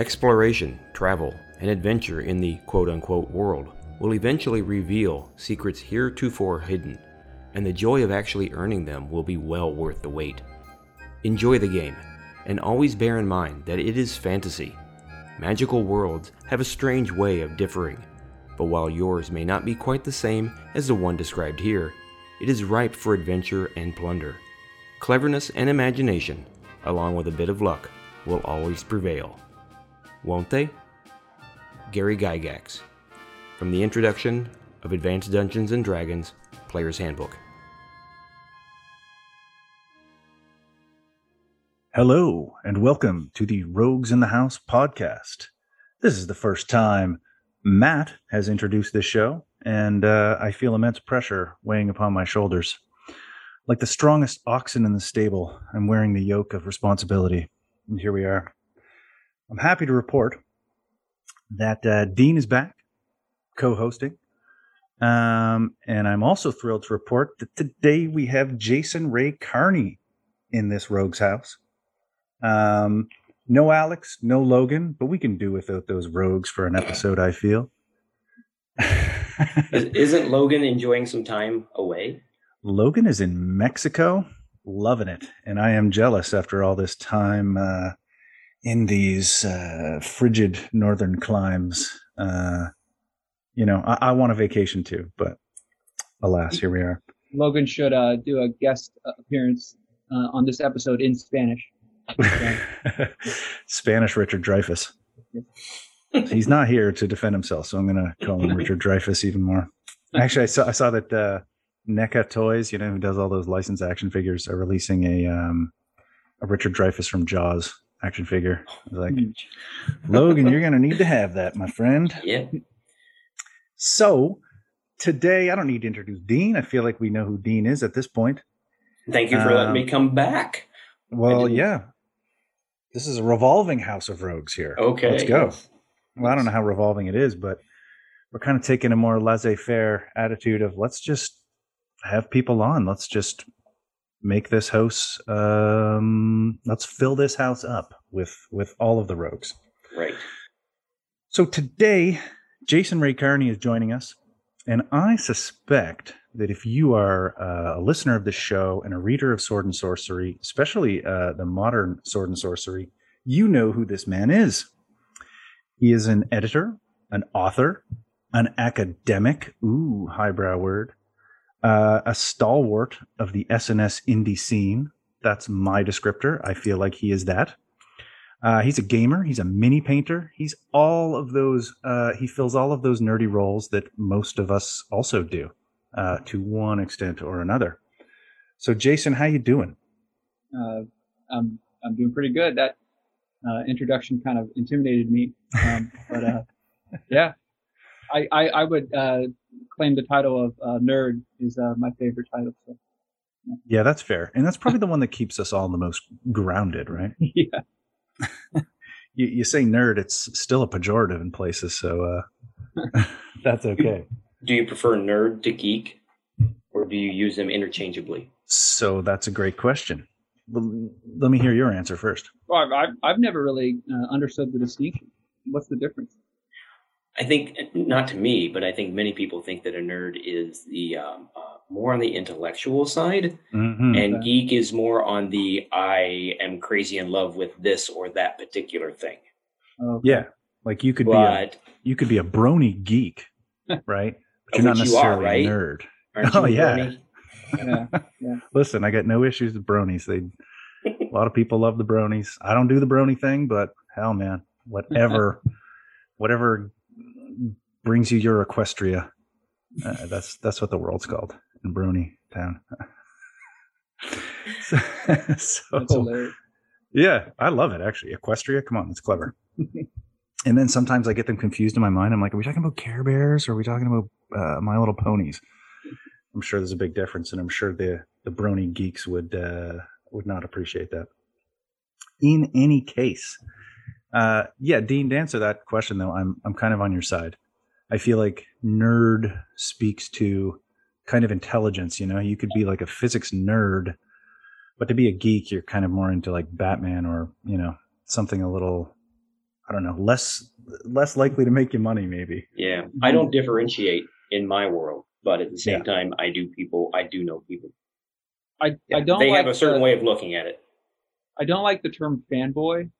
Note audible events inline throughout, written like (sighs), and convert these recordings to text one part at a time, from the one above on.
Exploration, travel, and adventure in the quote unquote world will eventually reveal secrets heretofore hidden, and the joy of actually earning them will be well worth the wait. Enjoy the game, and always bear in mind that it is fantasy. Magical worlds have a strange way of differing, but while yours may not be quite the same as the one described here, it is ripe for adventure and plunder. Cleverness and imagination, along with a bit of luck, will always prevail. Won't they? Gary Gygax, from the introduction of Advanced Dungeons and Dragons Player's Handbook. Hello, and welcome to the Rogues in the House podcast. This is the first time Matt has introduced this show, and uh, I feel immense pressure weighing upon my shoulders. Like the strongest oxen in the stable, I'm wearing the yoke of responsibility. And here we are. I'm happy to report that uh, Dean is back, co hosting. Um, and I'm also thrilled to report that today we have Jason Ray Carney in this rogue's house. Um, no Alex, no Logan, but we can do without those rogues for an episode, I feel. Isn't Logan enjoying some time away? Logan is in Mexico, loving it, and I am jealous after all this time uh, in these uh, frigid northern climes. Uh, you know, I-, I, want a vacation too, but alas, here we are. Logan should uh, do a guest appearance uh, on this episode in Spanish. (laughs) Spanish Richard Dreyfuss. He's not here to defend himself, so I'm going to call him Richard (laughs) Dreyfuss even more. Actually, I saw I saw that uh, NECA Toys, you know, who does all those licensed action figures, are releasing a um, a Richard Dreyfuss from Jaws action figure. I was like, hmm. Logan, you're going to need to have that, my friend. Yeah. So today, I don't need to introduce Dean. I feel like we know who Dean is at this point. Thank you for um, letting me um, come back. Well, yeah. This is a revolving house of rogues here. Okay. Let's go. Well, I don't know how revolving it is, but we're kind of taking a more laissez faire attitude of let's just have people on. Let's just make this house um let's fill this house up with with all of the rogues. Right. So today Jason Ray Carney is joining us, and I suspect that if you are uh, a listener of the show and a reader of Sword and Sorcery, especially uh, the modern Sword and Sorcery, you know who this man is. He is an editor, an author, an academic, ooh, highbrow word, uh, a stalwart of the SNS indie scene. That's my descriptor. I feel like he is that. Uh, he's a gamer. He's a mini painter. He's all of those. Uh, he fills all of those nerdy roles that most of us also do uh, to one extent or another. So, Jason, how you doing? Uh, I'm I'm doing pretty good. That uh, introduction kind of intimidated me, um, but uh, (laughs) yeah, I I, I would uh, claim the title of uh, nerd is my favorite title. So, yeah. yeah, that's fair, and that's probably the one that keeps us all the most grounded, right? (laughs) yeah. (laughs) you, you say nerd, it's still a pejorative in places, so (laughs) that's okay. Do you prefer nerd to geek, or do you use them interchangeably? So that's a great question. Let me hear your answer first. Well, I've, I've never really uh, understood the distinction. What's the difference? I think, not to me, but I think many people think that a nerd is the um, uh, more on the intellectual side, mm-hmm. and geek is more on the I am crazy in love with this or that particular thing. Okay. Yeah, like you could but, be a you could be a brony geek, (laughs) right? But you're not necessarily you are, right? a nerd. Aren't (laughs) oh yeah. yeah. yeah. (laughs) Listen, I got no issues with bronies. They a lot of people love the bronies. I don't do the brony thing, but hell, man, whatever, whatever brings you your Equestria. Uh, that's that's what the world's called in Brony Town. (laughs) so, so yeah, I love it actually. Equestria, come on, it's clever. (laughs) and then sometimes I get them confused in my mind. I'm like, are we talking about Care Bears or are we talking about uh, My Little Ponies. I'm sure there's a big difference, and I'm sure the the brony geeks would uh, would not appreciate that. In any case, uh, yeah, Dean, to answer that question though, I'm I'm kind of on your side. I feel like nerd speaks to kind of intelligence. You know, you could be like a physics nerd, but to be a geek, you're kind of more into like Batman or you know something a little I don't know, less less likely to make you money, maybe. Yeah, I don't differentiate in my world, but at the same yeah. time, I do people. I do know people. I yeah, I don't. They like have a certain the, way of looking at it. I don't like the term fanboy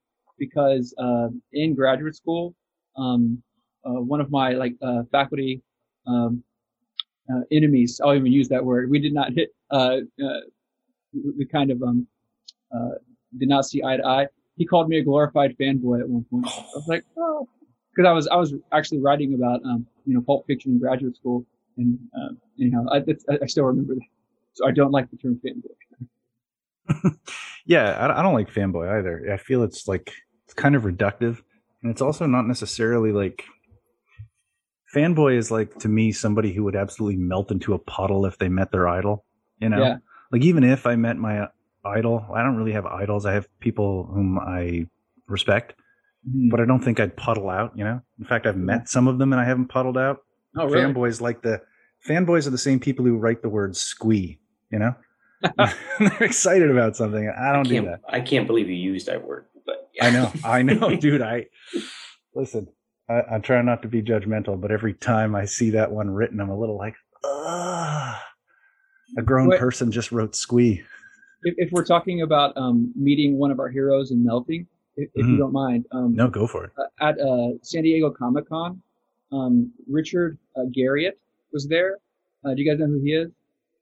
because uh, in graduate school, um, uh, one of my like uh, faculty um, uh, enemies, I'll even use that word. We did not hit. Uh, uh, we kind of um, did not see eye to eye. He called me a glorified fanboy at one point. I was like, oh, because I was I was actually writing about um, you know pulp fiction in graduate school, and anyhow, I, I still remember that. So I don't like the term fanboy. (laughs) yeah, I, don't like fanboy either. I feel it's like kind of reductive, and it's also not necessarily like fanboy is like to me somebody who would absolutely melt into a puddle if they met their idol. You know, yeah. like even if I met my idol, I don't really have idols. I have people whom I respect, mm-hmm. but I don't think I'd puddle out. You know, in fact, I've met some of them and I haven't puddled out. Oh, really? Fanboys like the fanboys are the same people who write the word squee. You know, (laughs) (laughs) they're excited about something. I don't I do that. I can't believe you used that word. But yeah. I know, I know, (laughs) dude. I listen. I, I try not to be judgmental, but every time I see that one written, I'm a little like, Ugh. a grown Wait, person just wrote squee. If, if we're talking about um, meeting one of our heroes and melting, if, if mm-hmm. you don't mind, um, no, go for it. Uh, at uh, San Diego Comic Con, um, Richard uh, Garriott was there. Uh, do you guys know who he is?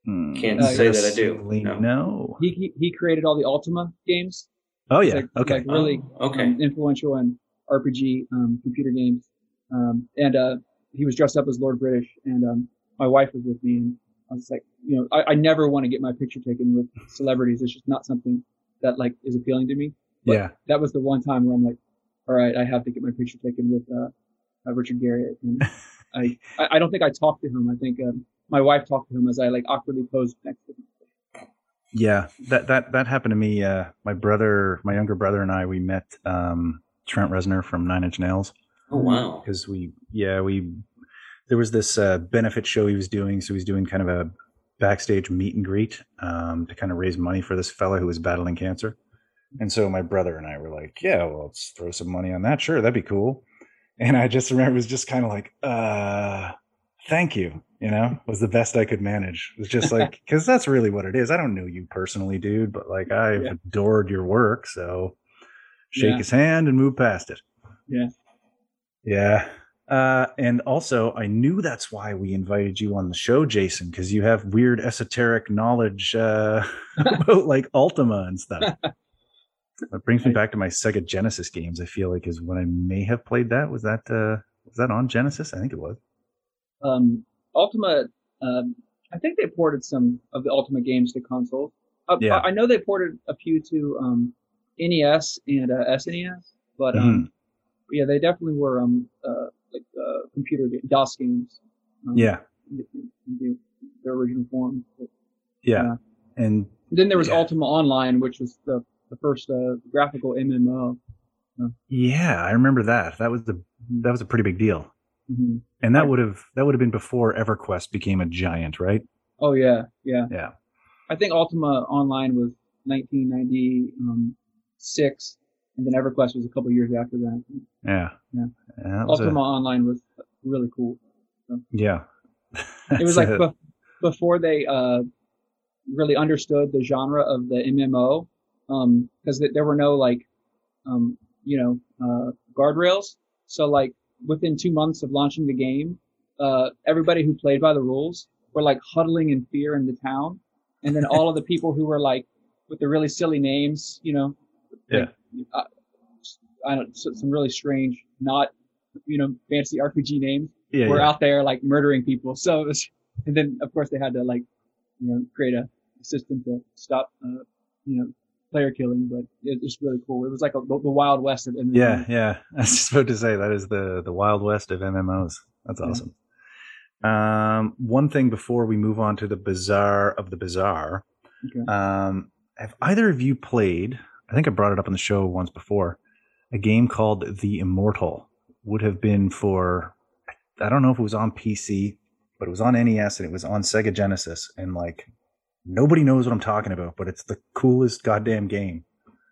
Hmm. Can't say that I do. No. no. He, he, he created all the Ultima games. Oh yeah. Like, okay. Like really oh, okay. Um, influential in RPG um, computer games. Um, and uh, he was dressed up as Lord British, and um, my wife was with me, and I was like, you know, I, I never want to get my picture taken with celebrities. It's just not something that like is appealing to me. But yeah. That was the one time where I'm like, all right, I have to get my picture taken with uh, uh, Richard Garriott. And (laughs) I, I don't think I talked to him. I think um, my wife talked to him as I like awkwardly posed next to him. Yeah, that that that happened to me. Uh, my brother, my younger brother, and I, we met um, Trent Reznor from Nine Inch Nails. Oh wow! Because we, yeah, we there was this uh, benefit show he was doing, so he was doing kind of a backstage meet and greet um, to kind of raise money for this fella who was battling cancer. And so my brother and I were like, "Yeah, well, let's throw some money on that. Sure, that'd be cool." And I just remember it was just kind of like, "Uh, thank you." You know, was the best I could manage. It was just like (laughs) because that's really what it is. I don't know you personally, dude, but like I've yeah. adored your work, so shake yeah. his hand and move past it. Yeah. Yeah. Uh, and also, I knew that's why we invited you on the show, Jason, because you have weird esoteric knowledge uh, (laughs) about like Ultima and stuff. (laughs) That brings me back to my Sega Genesis games. I feel like is when I may have played that. Was that uh, was that on Genesis? I think it was. Um, Ultima. Um, I think they ported some of the Ultima games to consoles. Uh, yeah. I, I know they ported a few to um, NES and uh, SNES, but um, mm-hmm yeah, they definitely were um uh, like uh, computer game, DOS games. Um, yeah. In, in their original form. But, yeah. and then there was yeah. Ultima Online, which was the the first uh, graphical MMO. Yeah, I remember that. That was the that was a pretty big deal. Mm-hmm. And that would have that would have been before EverQuest became a giant, right? Oh yeah, yeah, yeah. I think Ultima Online was 1996, and then EverQuest was a couple years after that. Yeah, yeah. yeah Ultima a... Online was really cool. So, yeah, (laughs) it was like be- before they uh, really understood the genre of the MMO, because um, there were no like, um, you know, uh, guardrails. So like within two months of launching the game, uh, everybody who played by the rules were like huddling in fear in the town, and then all of the people who were like with the really silly names, you know, yeah. uh, I don't some really strange, not you know fancy RPG names yeah, were yeah. out there like murdering people. So it was, and then of course they had to like you know create a system to stop uh, you know player killing, but it, it's really cool. It was like a, the, the Wild West of MMOs. Yeah, yeah. (laughs) I was just about to say that is the the Wild West of MMOs. That's awesome. Yeah. Um, one thing before we move on to the bizarre of the bizarre, okay. um, have either of you played? I think I brought it up on the show once before. A game called The Immortal would have been for I don't know if it was on PC, but it was on NES and it was on Sega Genesis, and like nobody knows what I'm talking about, but it's the coolest goddamn game.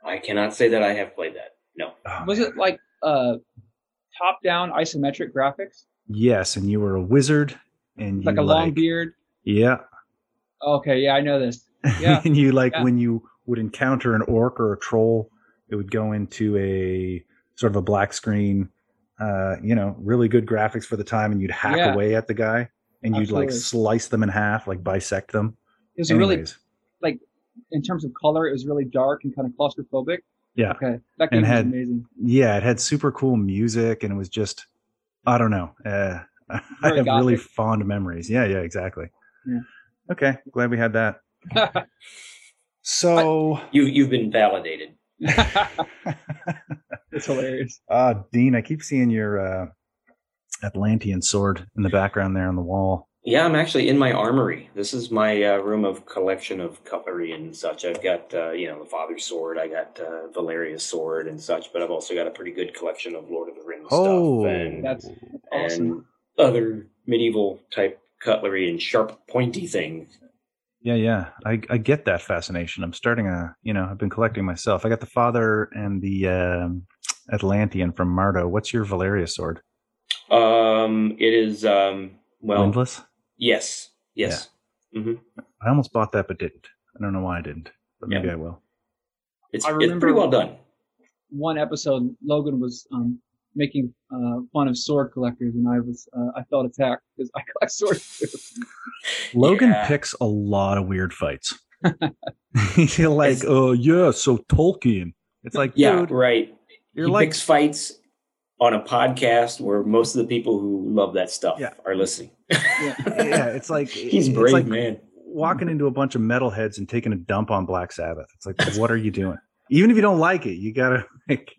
I cannot say that I have played that. No. Oh, was man. it like uh top-down isometric graphics. Yes, and you were a wizard, and like a like, long beard. Yeah. Okay, yeah, I know this. (laughs) Yeah, and you like yeah. when you would encounter an orc or a troll, it would go into a sort of a black screen. Uh, you know, really good graphics for the time, and you'd hack Yeah. away at the guy, and you'd like slice them in half, like bisect them. It was a really like in terms of color, it was really dark and kind of claustrophobic. yeah, Okay, that game And was had- amazing. yeah, it had super cool music, and it was just, I don't know. Uh, (laughs) I Very have really gothic. fond memories. Yeah, yeah, exactly. Yeah. Okay, glad we had that. (laughs) So, You you've been validated. (laughs) it's hilarious. uh, Dean, I keep seeing your uh, Atlantean sword in the background there on the wall. Yeah, I'm actually in my armory. This is my uh, room of collection of cutlery and such. I've got, uh, you know, the Father's sword. I got uh, Valeria's sword and such. But I've also got a pretty good collection of Lord of the Rings Oh, stuff and That's awesome. and other medieval type cutlery and sharp, pointy things. Yeah, yeah. I, I get that fascination. I'm starting a, you know, I've been collecting myself. I got the father and the um, Atlantean from Marto. What's your Valeria sword? Um, it is um, well, Windlass? Yes, yes. hmm I almost bought that, but didn't. I don't know why I didn't, but maybe Yeah. I will. It's I it's pretty well done. One episode, Logan was um, making uh, fun of sword collectors, and I was uh, I felt attacked because I collect swords too. (laughs) Logan Yeah. picks a lot of weird fights. (laughs) (laughs) He's like, It's- oh, yeah, so Tolkien. It's like, Yeah, dude, right. you're he like, picks fights on a podcast where most of the people who love that stuff Yeah. are listening. yeah, (laughs) it's like, He's brave, like man. walking into a bunch of metalheads and taking a dump on Black Sabbath. It's like, what are you doing? Even if you don't like it, you gotta like.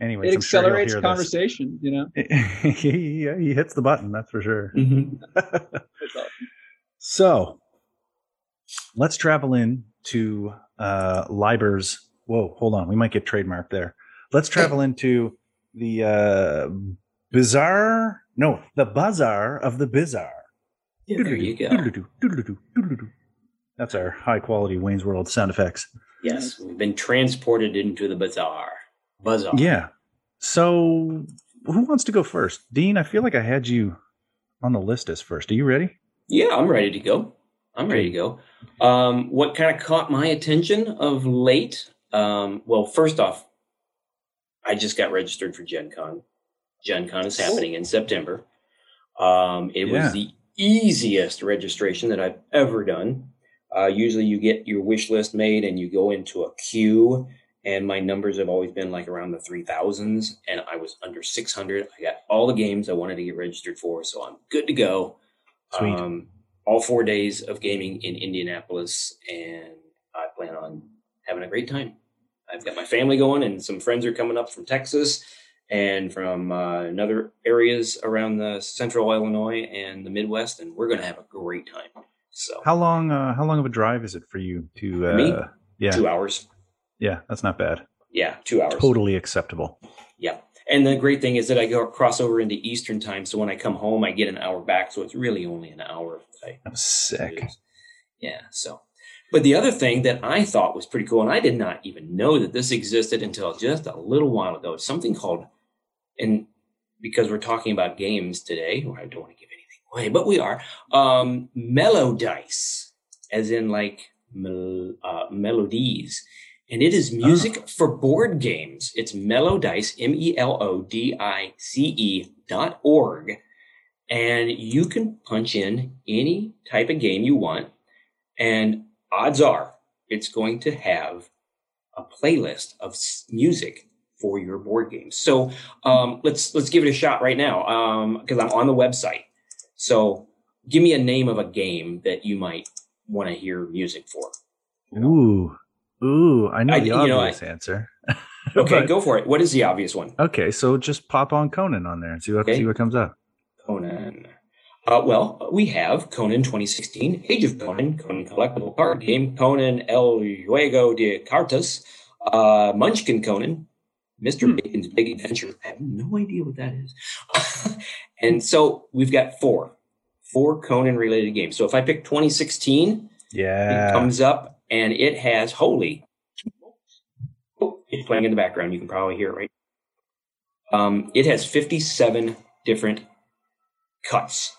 Anyways, it I'm sure he'll accelerates hear conversation. You know, (laughs) he, he hits the button. That's for sure. Mhm. Awesome. (laughs) So let's travel in to uh, Leiber's. Whoa, hold on. We might get trademarked there. Let's travel into the uh, bizarre. No, the bazaar of the bizarre. Yeah, there you go. That's our high quality Wayne's World sound effects. Yes, we've been transported into the bazaar. Bazaar. Yeah. So who wants to go first? Dean, I feel like I had you on the list as first. Are you ready? Yeah, I'm ready to go. I'm ready to go. Um, what kind of caught my attention of late? Um, well, first off, I just got registered for Gen Con. Gen Con is happening in September. Um, it Yeah. was the easiest registration that I've ever done. Uh, usually you get your wish list made and you go into a queue and my numbers have always been like around the 3000s and I was under 600. I got all the games I wanted to get registered for, so I'm good to go. Sweet. Um, all four days of gaming in Indianapolis, and I plan on having a great time. I've got my family going, and some friends are coming up from Texas and from uh, another areas around the central Illinois and the Midwest, and we're going to have a great time. So, How long? Uh, how long of a drive is it for you to? Uh, Me? Yeah, two hours. yeah, that's not bad. Yeah, two hours. Totally acceptable. Yeah. And the great thing is that I go cross over into Eastern time, so when I come home, I get an hour back. So it's really only an hour. I'm sick. Yeah. So, but the other thing that I thought was pretty cool, and I did not even know that this existed until just a little while ago. Something called, and because we're talking about games today, or I don't want to give anything away, but we are, um, Melodice, as in like mel- uh, melodies. And it is music for board games. It's Melodice, M E L O D I C E dot org and you can punch in any type of game you want and odds are it's going to have a playlist of music for your board games so um, let's let's give it a shot right now because i'm on the website so give me a name of a game that you might want to hear music for Ooh, ooh. I know I- the you know, obvious answer. (laughs) okay But- go for it what is the obvious one Okay, so just pop on Conan on there and see what Okay. see what comes up. Conan. Uh, well, we have Conan 2016, Age of Conan, Conan Collectible Card Game, Conan El Juego de Cartas, uh, Munchkin Conan, Mr. Hmm. Bacon's Big Adventure. I have no idea what that is. (laughs) and so we've got four, four Conan related games. So if I pick 2016, Yeah. it comes up and it has, holy, oh, it's playing in the background. You can probably hear it right. Um, it has 57 different cuts.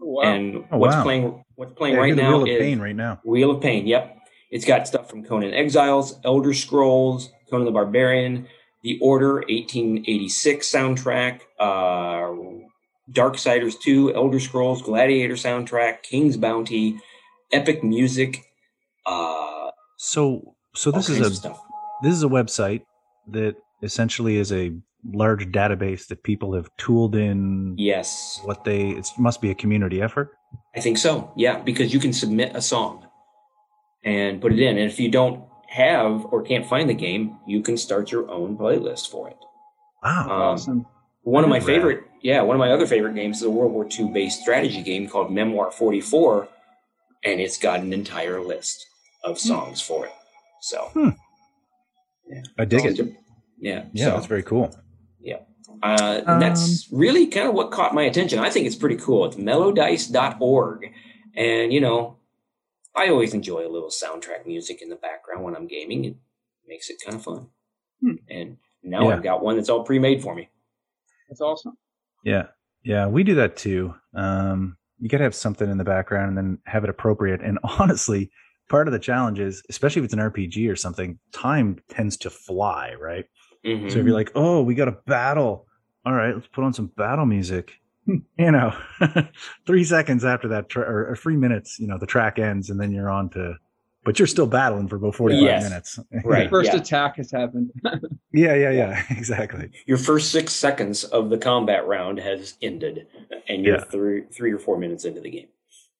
Wow. And oh, what's wow. playing what's playing yeah, right now Wheel of is Pain right now. Wheel of Pain. Yep, it's got stuff from Conan Exiles, Elder Scrolls, Conan the Barbarian, The Order, 1886 soundtrack, uh, Darksiders 2, Elder Scrolls, Gladiator soundtrack, King's Bounty, Epic Music. Uh, so, so this is a this is a website that essentially is a large database that people have tooled in yes what they it must be a community effort i think so yeah because you can submit a song and put it in and if you don't have or can't find the game you can start your own playlist for it wow um, awesome one of my favorite yeah one of my other favorite games is a world war ii based strategy game called memoir 44 and it's got an entire list of hmm. songs hmm. for it so hmm. yeah. i dig it yeah yeah so, that's very cool yeah. Uh, um, that's really kind of what caught my attention. I think it's pretty cool. It's melodice.org. And, you know, I always enjoy a little soundtrack music in the background when I'm gaming. It makes it kind of fun. Hmm. And now yeah. I've got one that's all pre made for me. That's awesome. Yeah. Yeah. We do that too. Um, you got to have something in the background and then have it appropriate. And (laughs) honestly, part of the challenge is, especially if it's an RPG or something, time tends to fly, right? Mm-hmm. So if you're like, oh, we got a battle, all right, let's put on some battle music. (laughs) You know, (laughs) three seconds after that, tra- or, or, three minutes, you know, the track ends, and then you're on to, but you're still battling for about 45 yes. minutes. (laughs) Right. first yeah. attack has happened. yeah, yeah, yeah, exactly. Your first six seconds of the combat round has ended, and you're yeah. three, three or four minutes into the game.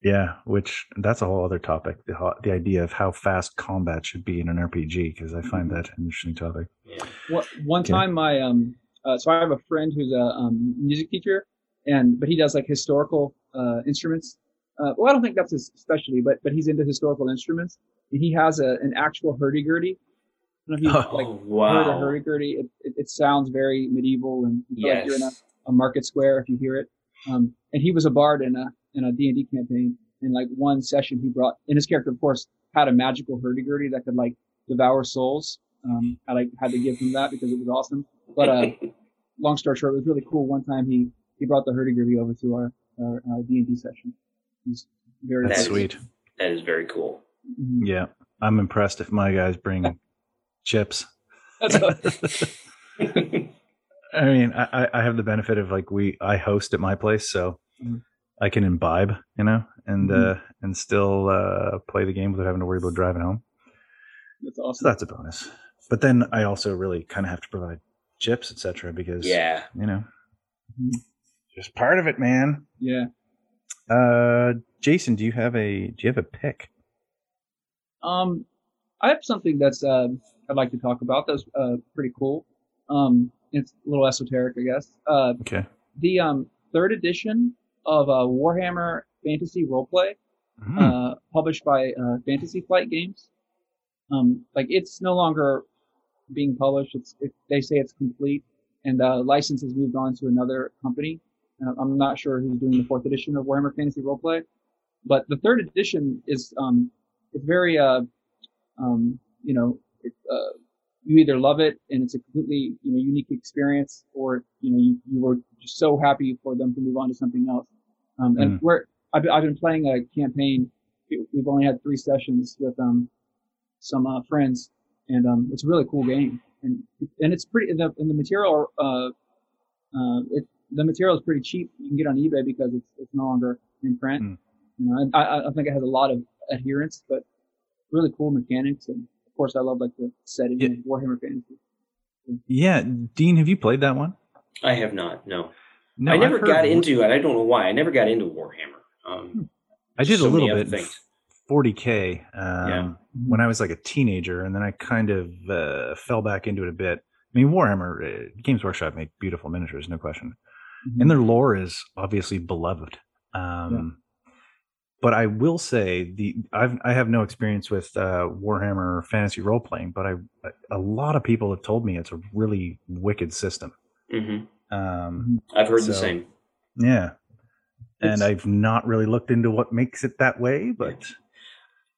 Yeah, which that's a whole other topic. The the idea of how fast combat should be in an RPG because I find mm-hmm. that an interesting topic. Yeah. Well, one okay. time, my um, uh, so I have a friend who's a um, music teacher, and but he does like historical uh, instruments. Uh, well, I don't think that's his specialty, but but he's into historical instruments, and he has a an actual hurdy-gurdy. I don't know if you've oh, like wow. heard a hurdy-gurdy. It, it, it, sounds very medieval, and yes. like you're in a, a market square if you hear it. Um, and he was a bard in a in a D&D campaign. In like one session, he brought, and his character, of course, had a magical hurdy-gurdy that could like devour souls. Um, I like had to give him that because it was awesome. But uh, (laughs) long story short, it was really cool. One time he he brought the hurdy-gurdy over to our our uh, D and D session. It was very That's sweet. That is very cool. Mm-hmm. Yeah, I'm impressed if my guys bring (laughs) chips. (laughs) I mean, I, I have the benefit of like we I host at my place, so mm-hmm. I can imbibe, you know, and mm-hmm. uh, and still uh, play the game without having to worry about driving home. That's awesome. So that's a bonus. But then I also really kind of have to provide chips, etc., because yeah, you know, mm-hmm. just part of it, man. Yeah. Uh, Jason, do you have a do you have a pick? Um, I have something that's uh, I'd like to talk about. That's uh, pretty cool. Um, it's a little esoteric, I guess. Uh, okay. The um third edition of uh, Warhammer Fantasy Roleplay, mm-hmm. uh, published by uh, Fantasy Flight Games. Um, like it's no longer being published. It's it, they say it's complete, and the license has moved on to another company. And I'm not sure who's doing the fourth edition of Warhammer Fantasy Roleplay, but the third edition is um, it's very uh, um, you know, it, uh, you either love it and it's a completely you know unique experience, or you know you, you were just so happy for them to move on to something else. Um, and mm. we're I've, I've been playing a campaign. We've only had three sessions with um some uh, friends, and um it's a really cool game. And and it's pretty and the, and the material uh uh it the material is pretty cheap. You can get on eBay because it's it's no longer in print. Mm. You know, I I think it has a lot of adherents, but really cool mechanics and of course, I love like the setting yeah. Warhammer Fantasy. Yeah, Dean, have you played that one? I have not. No, no I never got into it. I don't know why. I never got into Warhammer. Um. I did so a little bit. Things. 40k um, yeah. when I was like a teenager, and then I kind of uh, fell back into it a bit. I mean, Warhammer uh, Games Workshop make beautiful miniatures, no question, mm-hmm. and their lore is obviously beloved. Um, but I will say the I've I have no experience with uh, Warhammer fantasy role playing, but I a lot of people have told me it's a really wicked system. Mm-hmm. Um, I've heard so, the same. Yeah, and I've not really looked into what makes it that way, but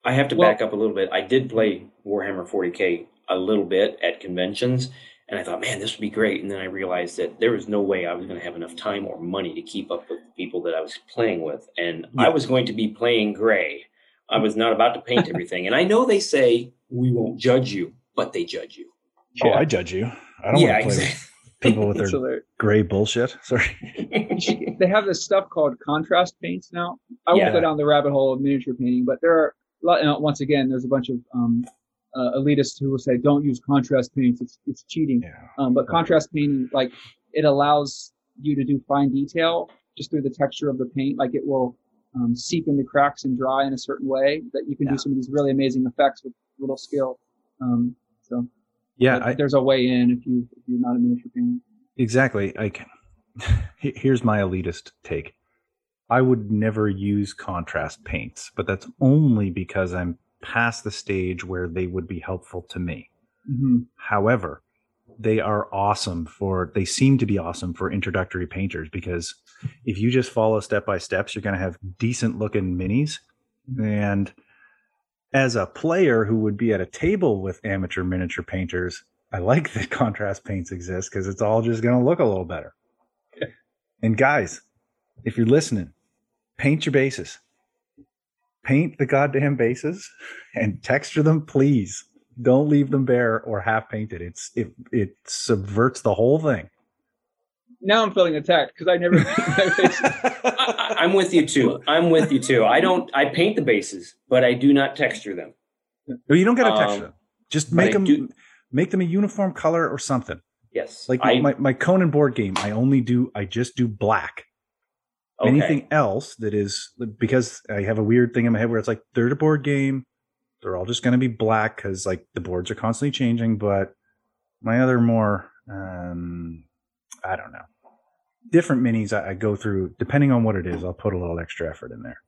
I have to well, back up a little bit. I did play Warhammer 40k a little bit at conventions, And I thought, man, this would be great. And then I realized that there was no way I was going to have enough time or money to keep up with the people that I was playing with. And yeah. I was going to be playing gray. I was not about to paint (laughs) everything. and I know they say we won't judge you, but they judge you. Oh, I judge you. I don't yeah, want to play exactly. People with (laughs) their so gray bullshit. (laughs) Sorry. (laughs) they have this stuff called contrast paints now. I won't yeah. go down the rabbit hole of miniature painting, but there are, once again, there's a bunch of um, uh, elitists who will say don't use contrast paints. It's it's cheating. Yeah. Um, but contrast painting, like it allows you to do fine detail just through the texture of the paint. Like it will um, seep into cracks and dry in a certain way that you can yeah. do some of these really amazing effects with little skill. Um, so yeah, I, there's a way in if you if you're not a miniature painter. Exactly. Like (laughs) here's my elitist take. I would never use contrast paints, but that's only because I'm past the stage where they would be helpful to me. Mm-hmm. However, they are awesome for they seem to be awesome for introductory painters because if you just follow step by steps you're going to have decent looking minis mm-hmm. and as a player who would be at a table with amateur miniature painters i like (laughs) that contrast paints exist because it's all just going to look a little better and guys if you're listening paint your bases paint the goddamn bases (laughs) and texture them, please. Don't leave them bare or half painted. It's it it subverts the whole thing. Now I'm feeling attacked because I never. (laughs) (laughs) I, I'm with you too. I'm with you too. I don't. I paint the bases, but I do not texture them. No, you don't get to texture um, them. Just make them do, make them a uniform color or something. Yes. Like I, my, my Conan board game, I only do I just do black. Okay. Anything else that is because I have a weird thing in my head where it's like they're a board game, they're all just going to be black because like the boards are constantly changing. But my other more, um, I don't know, different minis I, I go through depending on what it is. I'll put a little extra effort in there.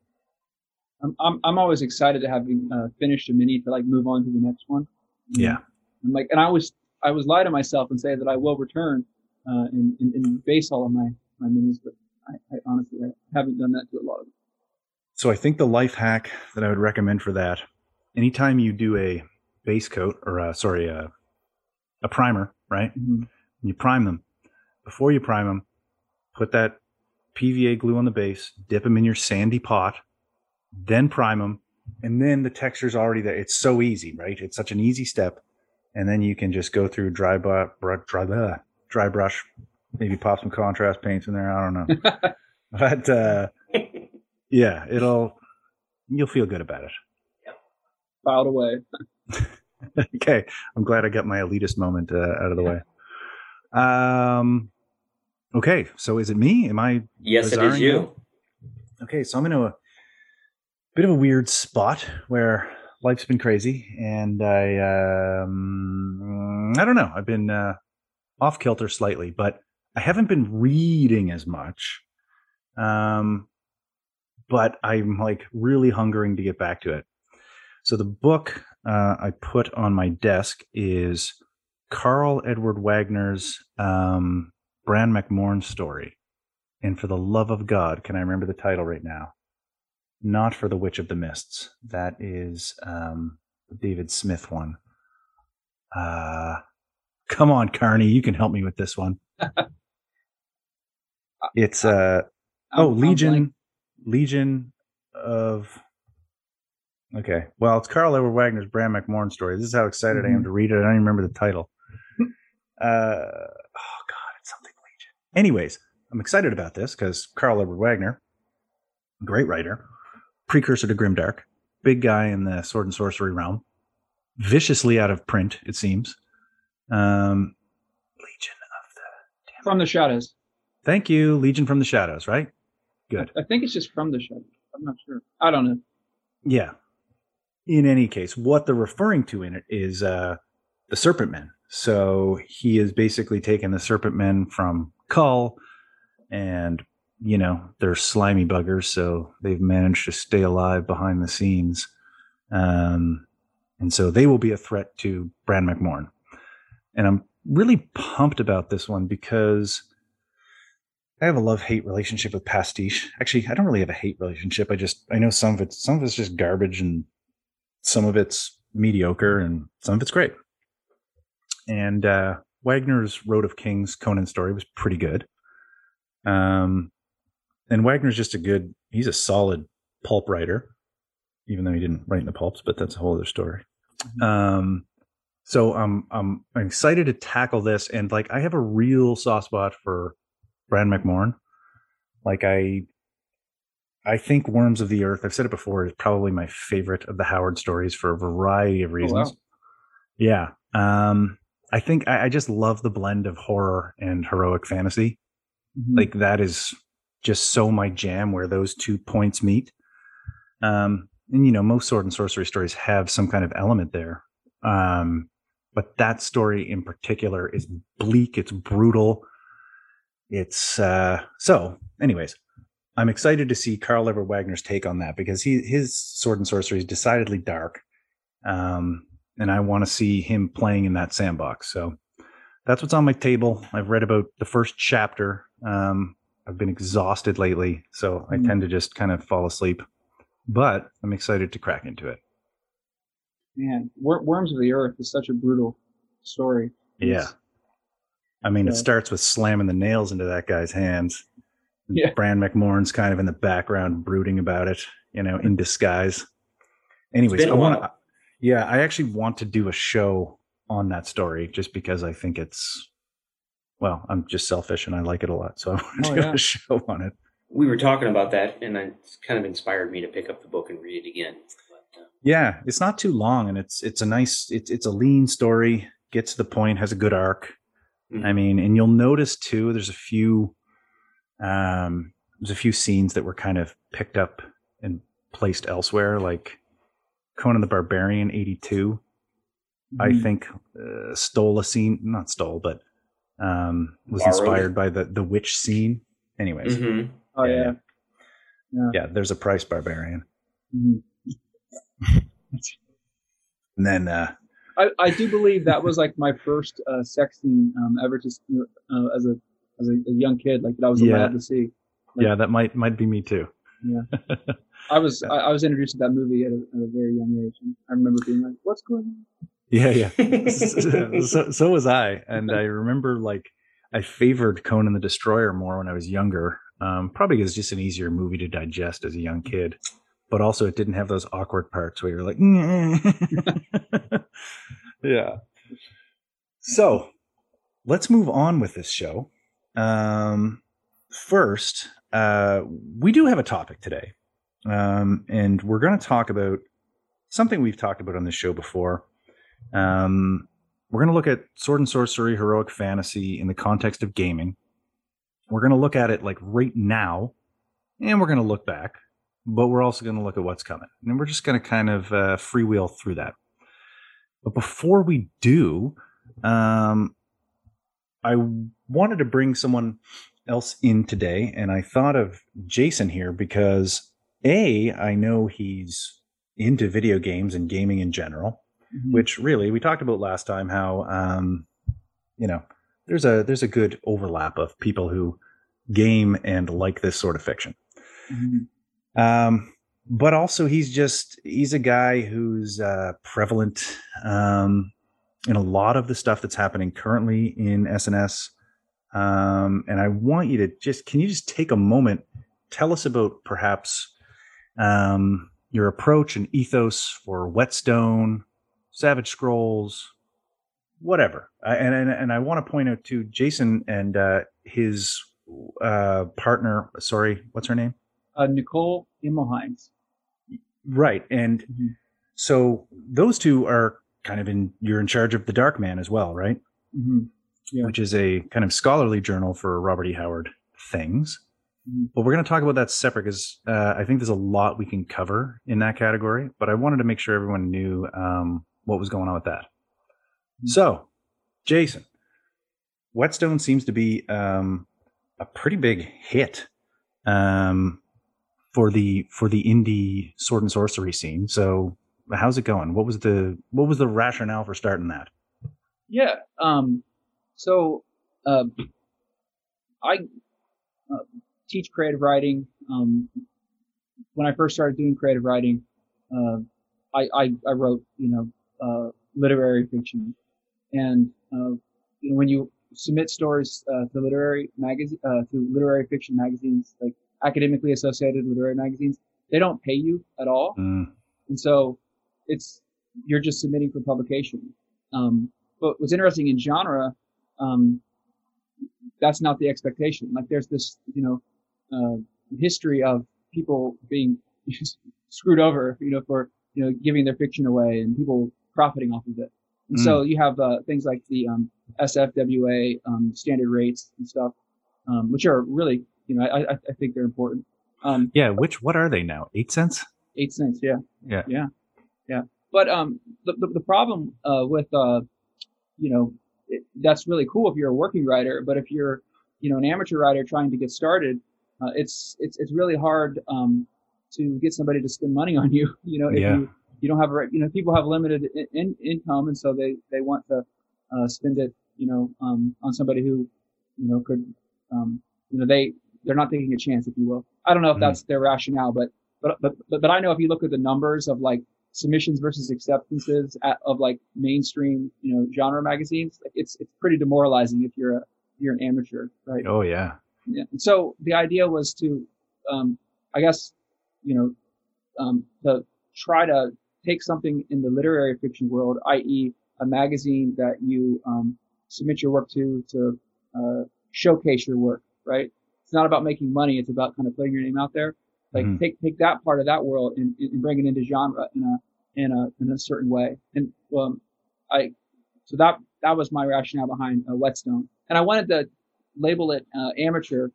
I'm I'm, I'm always excited to have uh, finished a mini to like move on to the next one. Yeah. I'm like, and I was I was lie to myself and say that I will return uh, and, and, and base all of my my minis, but I, I honestly I haven't done that to a lot of them. So I think the life hack that I would recommend for that, anytime you do a base coat or a, sorry, a, a primer, right? Mm-hmm. You prime them. Before you prime them, put that PVA glue on the base, dip them in your sandy pot, then prime them, and then the texture's already there. It's so easy, right? It's such an easy step, and then you can just go through dry, dry, dry, dry brush, maybe pop some contrast paints in there. I don't know, (laughs) but uh, yeah, it'll you'll feel good about it. Filed away. (laughs) okay, I'm glad I got my elitist moment uh, out of the way. Um, okay, so is it me? Am I? Yes, it is you. Okay, so I'm in a bit of a weird spot where life's been crazy, and I um, I don't know. I've been uh, off kilter slightly, but I haven't been reading as much. Um, but I'm like really hungering to get back to it. So the book uh, I put on my desk is Karl Edward Wagner's um, Bran Mak Morn story. And for the love of God, can I remember the title right now? Not for the Witch of the Mists. That is um, David Smith one. Uh, come on, Carney, you can help me with this one. (laughs) It's uh oh Legion Legion of Okay. Well, it's Karl Edward Wagner's Bran Mak Morn story. This is how excited mm-hmm. I am mm-hmm. to read it. I don't even remember the title. (laughs) uh oh god, it's something Legion. Anyways, I'm excited about this because Karl Edward Wagner, great writer, precursor to Grimdark, big guy in the sword and sorcery realm, viciously out of print, it seems. Um, Legion of the from the shadows. Thank you, Legion from the Shadows, right? Good. I think it's just from the Shadows. I'm not sure. I don't know. Yeah. In any case, what they're referring to in it is uh, the Serpent Men. So he is basically taken the Serpent Men from Kull, and you know they're slimy buggers, so they've managed to stay alive behind the scenes, um, and so they will be a threat to Bran Mak Morn. And I'm really pumped about this one because I have a love hate relationship with pastiche. Actually, I don't really have a hate relationship. I just I know some of it's some of it's just garbage and some of it's mediocre and some of it's great. And uh, Wagner's Road of Kings Conan story was pretty good. Um, and Wagner's just a good. He's a solid pulp writer, even though he didn't write in the pulps. But that's a whole other story. Mm-hmm. Um, so I'm I'm excited to tackle this, and like I have a real soft spot for Bran Mak Morn. Like I I think Worms of the Earth, I've said it before, is probably my favorite of the Howard stories for a variety of reasons. Oh, wow. Yeah. Um, I think I, I, just love the blend of horror and heroic fantasy. Mm-hmm. Like that is just so my jam where those two points meet. Um, and you know, most sword and sorcery stories have some kind of element there. Um, but that story in particular is bleak, it's brutal. It's uh so anyways, I'm excited to see Karl Edward Wagner's take on that because he his sword and sorcery is decidedly dark. Um, and I want to see him playing in that sandbox. So that's what's on my table. I've read about the first chapter. Um, I've been exhausted lately, so I mm. tend to just kind of fall asleep. But I'm excited to crack into it. Man, Worms of the Earth is such a brutal story. Yeah. I mean, yeah. it starts with slamming the nails into that guy's hands. Yeah. Bran Mak Morn's kind of in the background brooding about it, you know, in disguise. Anyways, I want to yeah, I actually want to do a show on that story just because I think it's well, I'm just selfish and I like it a lot, so I want to oh, do yeah. a show on it. We were talking about that, and it's kind of inspired me to pick up the book and read it again. But, uh, yeah, it's not too long, and it's it's a nice, it's it's a lean story, gets to the point, has a good arc. Mm-hmm. I mean, and you'll notice too, there's a few, um, there's a few scenes that were kind of picked up and placed elsewhere, like Conan the Barbarian 82, mm-hmm. I think uh, stole a scene, not stole, but um, was Borrowed. inspired by the, the witch scene. Anyways. Mm-hmm. Oh, yeah. Yeah. yeah. yeah. there's a price barbarian. Mm-hmm. (laughs) and then. Uh, I, I do believe that was like my first uh, sex scene um, ever just uh, as a as a, a, young kid, like that I was allowed yeah. to see. Like, yeah, that might might be me too. Yeah. (laughs) I was I, I, was introduced to that movie at a, at a, very young age, and I remember being like, "What's going on?" Yeah, yeah. (laughs) (laughs) so, so was I, and I remember like I favored Conan the Destroyer more when I was younger. Um, probably because it's just an easier movie to digest as a young kid, but also it didn't have those awkward parts where you're like, (laughs) yeah. So let's move on with this show. Um, first, uh, we do have a topic today. Um, and we're going to talk about something we've talked about on this show before. Um, we're going to look at sword and sorcery, heroic fantasy in the context of gaming. We're going to look at it like right now, and we're going to look back, but we're also going to look at what's coming. And we're just going to kind of uh, freewheel through that. But before we do, um, I wanted to bring someone else in today, and I thought of Jason here because a, I know he's into video games and gaming in general, mm-hmm. which really we talked about last time how um, you know, there's a there's a good overlap of people who game and like this sort of fiction. Mm-hmm. Um, but also he's just he's a guy who's uh, prevalent um, in a lot of the stuff that's happening currently in SNS. Um, and I want you to just can you just take a moment, tell us about perhaps um, your approach and ethos for Whetstone, Savage Scrolls, whatever. Uh, and, and and I want to point out to Jason and uh, his uh, partner. Sorry, what's her name? Uh, Nicole Emmelhainz. Right, and mm-hmm. so those two are kind of in. You're in charge of the Dark Man as well, right? Mm-hmm. Yeah. Which is a kind of scholarly journal for Robert E. Howard things. But we're going to talk about that separate because uh, I think there's a lot we can cover in that category. But I wanted to make sure everyone knew um, what was going on with that. Mm-hmm. So, Jason, Whetstone seems to be um, a pretty big hit um, for the for the indie sword and sorcery scene. So, how's it going? What was the what was the rationale for starting that? Yeah. Um, so, uh, I uh, teach creative writing. Um, when I first started doing creative writing, uh, I, I, I, wrote, you know, uh, literary fiction. And uh, you know, when you submit stories uh, to literary magazine uh, to literary fiction magazines, like academically associated literary magazines, they don't pay you at all, mm. and so it's you're just submitting for publication. Um, but what's interesting in genre, um, that's not the expectation. Like there's this, you know, uh, history of people being (laughs) screwed over, you know, for you know giving their fiction away and people profiting off of it. And mm. so you have uh, things like the um, SFWA um, standard rates and stuff, um, which are really, you know, I, I think they're important. Um, yeah. Which what are they now? Eight cents. Eight cents. Yeah. Yeah. Yeah. Yeah. But um, the the, the problem uh, with uh, you know, it, that's really cool if you're a working writer, but if you're, you know, an amateur writer trying to get started, uh, it's it's it's really hard um, to get somebody to spend money on you. (laughs) You know, if yeah. you you don't have a you know people have limited in, in, income and so they they want to uh, spend it you know um, on somebody who you know could um, you know they they're not taking a chance if you will. I don't know if mm that's their rationale, but but but but I know if you look at the numbers of like submissions versus acceptances at, of like mainstream, you know, genre magazines, like it's it's pretty demoralizing if you're a you're an amateur, right? Oh yeah. Yeah. So the idea was to, um, I guess, you know, um, to try to take something in the literary fiction world, i.e., a magazine that you um, submit your work to to uh, showcase your work, right? It's not about making money; it's about kind of putting your name out there. Like mm-hmm. take take that part of that world and, and bring it into genre in a in a in a certain way. And um, I so that that was my rationale behind uh, Whetstone, and I wanted to label it uh, amateur.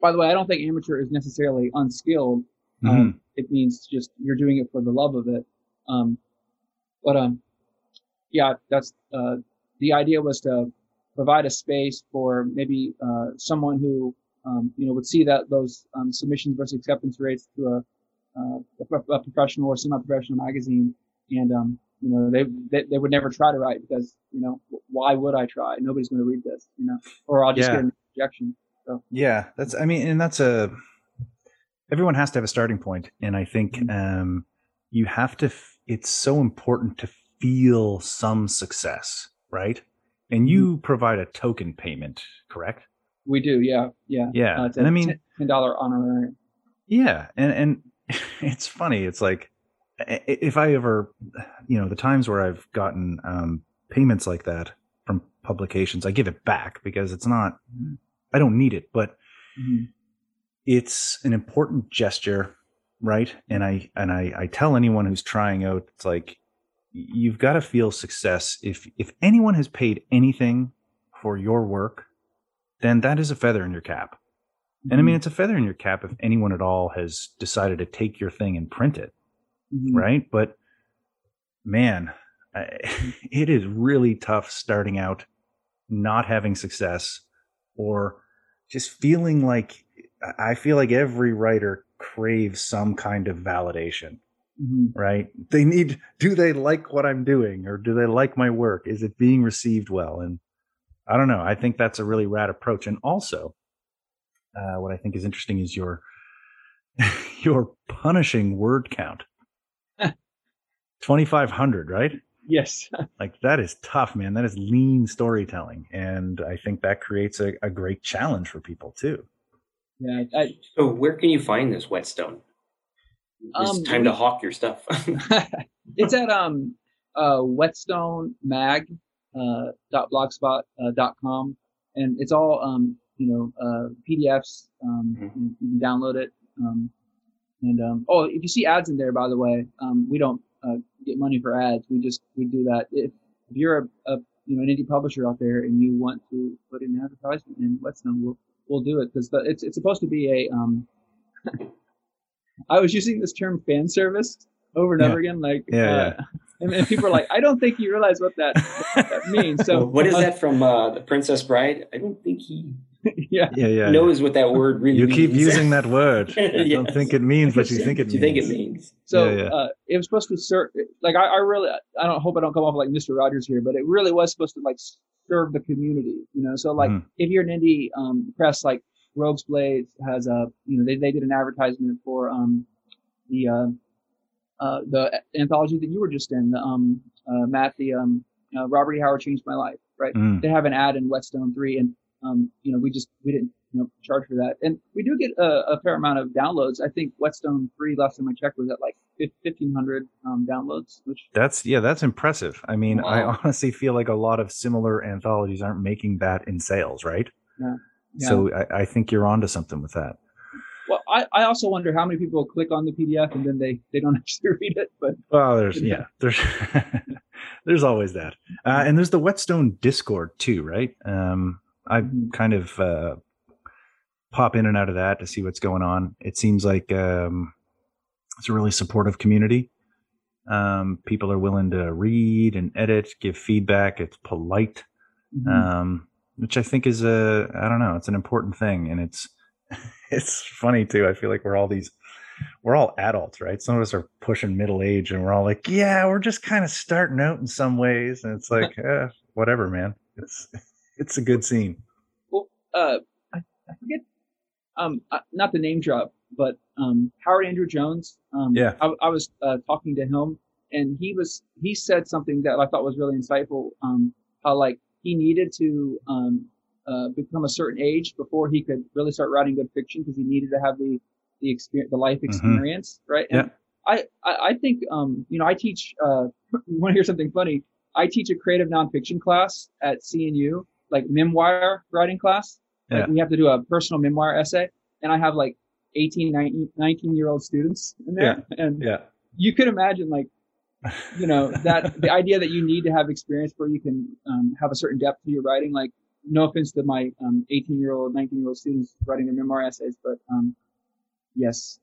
By the way, I don't think amateur is necessarily unskilled. Um, mm-hmm. Um, it means just you're doing it for the love of it. Um, but um, yeah, that's uh, the idea was to provide a space for maybe uh, someone who um, you know would see that those um, submissions versus acceptance rates to a, uh, a, professional or semi-professional magazine, and um, you know they, they, they would never try to write because you know why would I try? Nobody's going to read this, you know, or I'll just yeah. get an rejection. So yeah, that's I mean, and that's a everyone has to have a starting point, and I think mm-hmm. um, you have to. F- it's so important to feel some success, right? And you mm-hmm. provide a token payment, correct? We do, yeah, yeah, yeah. Uh, and I mean, ten dollar honorarium. Yeah, and and (laughs) it's funny. It's like if I ever, you know, the times where I've gotten um, payments like that from publications, I give it back because it's not. I don't need it, but mm-hmm. it's an important gesture, right? And I and I, I tell anyone who's trying out, it's like you've got to feel success. If if anyone has paid anything for your work, then that is a feather in your cap. And I mean, mm-hmm. it's a feather in your cap if anyone at all has decided to take your thing and print it, mm-hmm. right? But man, (laughs) it is really tough starting out, not having success, or just feeling like I feel like every writer craves some kind of validation. Mm-hmm. Right? They need, do they like what I'm doing or do they like my work? Is it being received well? And I don't know. I think that's a really rad approach. And also, uh, what I think is interesting is your (laughs) your punishing word count. 2500, right? Yes. (laughs) like that is tough, man. That is lean storytelling. And I think that creates a, a great challenge for people too. Yeah. I, so where can you find this whetstone? It's um, time to hawk your stuff. (laughs) (laughs) it's at um uh whetstone mag uh, dot blogspot uh, dot com, and it's all um, you know uh, PDFs. Um, mm-hmm. you, can download it. Um, and um, oh, if you see ads in there, by the way, um, we don't uh, get money for ads. We just we do that. If, if you're a, a you know an indie publisher out there and you want to put an advertisement in Whetstone, we'll we'll do it because it's it's supposed to be a um. I was using this term fan service over and yeah. over again, like yeah, uh, yeah. And, and, people are like, I don't think you realize what that, what that means. So, what is uh, that from uh, the Princess Bride? I don't think he (laughs) yeah. yeah, yeah, knows what that word really you means. keep using that word. (laughs) yes. don't think it means what you think it means. You think it means. So yeah, yeah. Uh, it was supposed to serve, like, I, I, really, I don't hope I don't come off like Mr. Rogers here, but it really was supposed to, like, serve the community, you know? So, like, mm. if you're an indie um, press, like, Rogue Blades has a, you know, they, they did an advertisement for um, the, uh, uh, the anthology that you were just in, um, uh, Matt, the um, uh, Robert E. Howard changed my life. right? Mm. They have an ad in Whetstone 3 and, um, you know, we just, we didn't, you know, charge for that. And we do get a, a fair amount of downloads. I think Whetstone 3, last time I checked, was at like 1500 um, downloads, which that's, yeah, that's impressive. I mean, wow. I honestly feel like a lot of similar anthologies aren't making that in sales, right? Yeah. yeah. So I, I think you're onto something with that. Well, I, I also wonder how many people click on the PDF and then they, they don't (laughs) actually read it. But well, there's yeah, there's (laughs) there's always that, uh, and there's the Whetstone Discord too, right? Um, I kind of uh, pop in and out of that to see what's going on. It seems like um, it's a really supportive community. Um, people are willing to read and edit, give feedback. It's polite, mm-hmm. um, which I think is a I don't know. It's an important thing, and it's (laughs) it's funny too. I feel like we're all these we're all adults, right? Some of us are pushing middle age and we're all like, yeah, we're just kind of starting out in some ways. And it's like, (laughs) eh, whatever, man. It's it's a good scene. Well, uh, I, I forget, um, uh, not the name drop, but um, Howard Andrew Jones. Um, yeah. I, I was uh, talking to him, and he was he said something that I thought was really insightful. Um, how like he needed to um uh, become a certain age before he could really start writing good fiction because he needed to have the the experience, the life mm-hmm. experience, mm-hmm. right? And yeah. I, I, I think um, you know I teach. Uh, (laughs) you want to hear something funny? I teach a creative nonfiction class at CNU, like memoir writing class. Yeah. Like we have to do a personal memoir essay, and I have like 18, 19, 19 year old students in there, yeah. and yeah. you could imagine like you know that (laughs) the idea that you need to have experience where you can um, have a certain depth to your writing like no offense to my um, 18 year old, 19 year old students writing their memoir essays, but um, yes,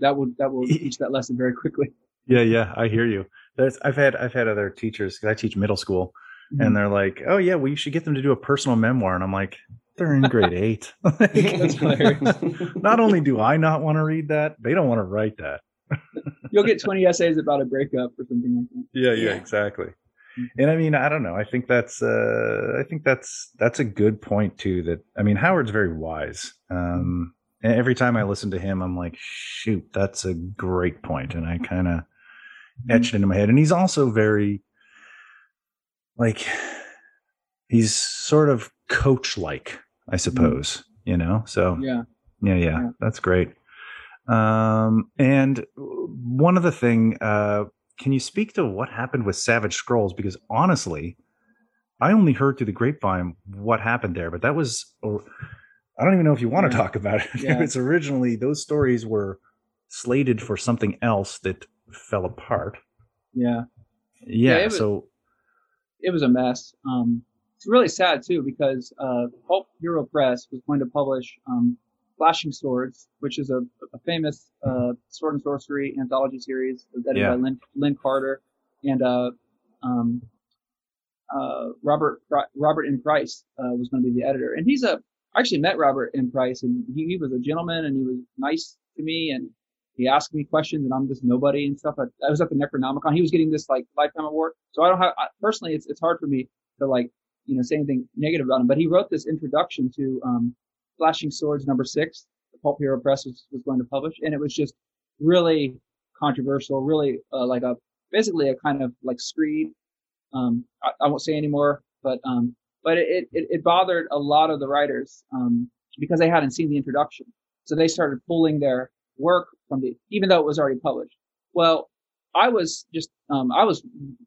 that would that will teach that lesson very quickly. (laughs) Yeah, yeah, I hear you. That's, I've had I've had other teachers because I teach middle school, mm-hmm. and they're like, "Oh yeah, well you should get them to do a personal memoir," and I'm like, "They're in grade eight. (laughs) (laughs) not only do I not want to read that, they don't want to write that. You'll get 20 essays about a breakup or something like that. Yeah, yeah, yeah. exactly. And I mean, I don't know. I think that's uh, I think that's that's a good point too. That I mean, Howard's very wise. Um, and every time I listen to him, I'm like, shoot, that's a great point. point, and I kind of etched into my head. And he's also very like he's sort of coach like, I suppose. You know, so yeah, yeah, yeah, yeah. that's great. Um, and one other thing, uh, can you speak to what happened with Savage Scrolls? Because honestly, I only heard through the grapevine what happened there, but that was, or I don't even know if you want to talk about it. (laughs) Yeah. it's originally those stories were slated for something else that fell apart. Yeah. Yeah. yeah so it was a mess. Um, it's really sad too because uh, Pulp Hero Press was going to publish um, Flashing Swords, which is a, a famous uh, sword and sorcery anthology series edited yeah. by Lynn, Lin, Carter and uh, um, uh, Robert Robert M. Price uh, was going to be the editor. And he's a I actually met Robert M. Price, and he, he, was a gentleman, and he was nice to me, and he asked me questions, and I'm just nobody and stuff. I, I was at the Necronomicon. He was getting this like lifetime award, so I don't have I, personally. It's it's hard for me to like you know say anything negative about him. But he wrote this introduction to um, Flashing Swords number six, the Pulp Hero Press was, was going to publish, and it was just really controversial, really uh, like a basically a kind of like screed. Um, I, I, won't say anymore, but um, but it, it, it bothered a lot of the writers um, because they hadn't seen the introduction, so they started pulling their work from the even though it was already published. Well, I was just um, I was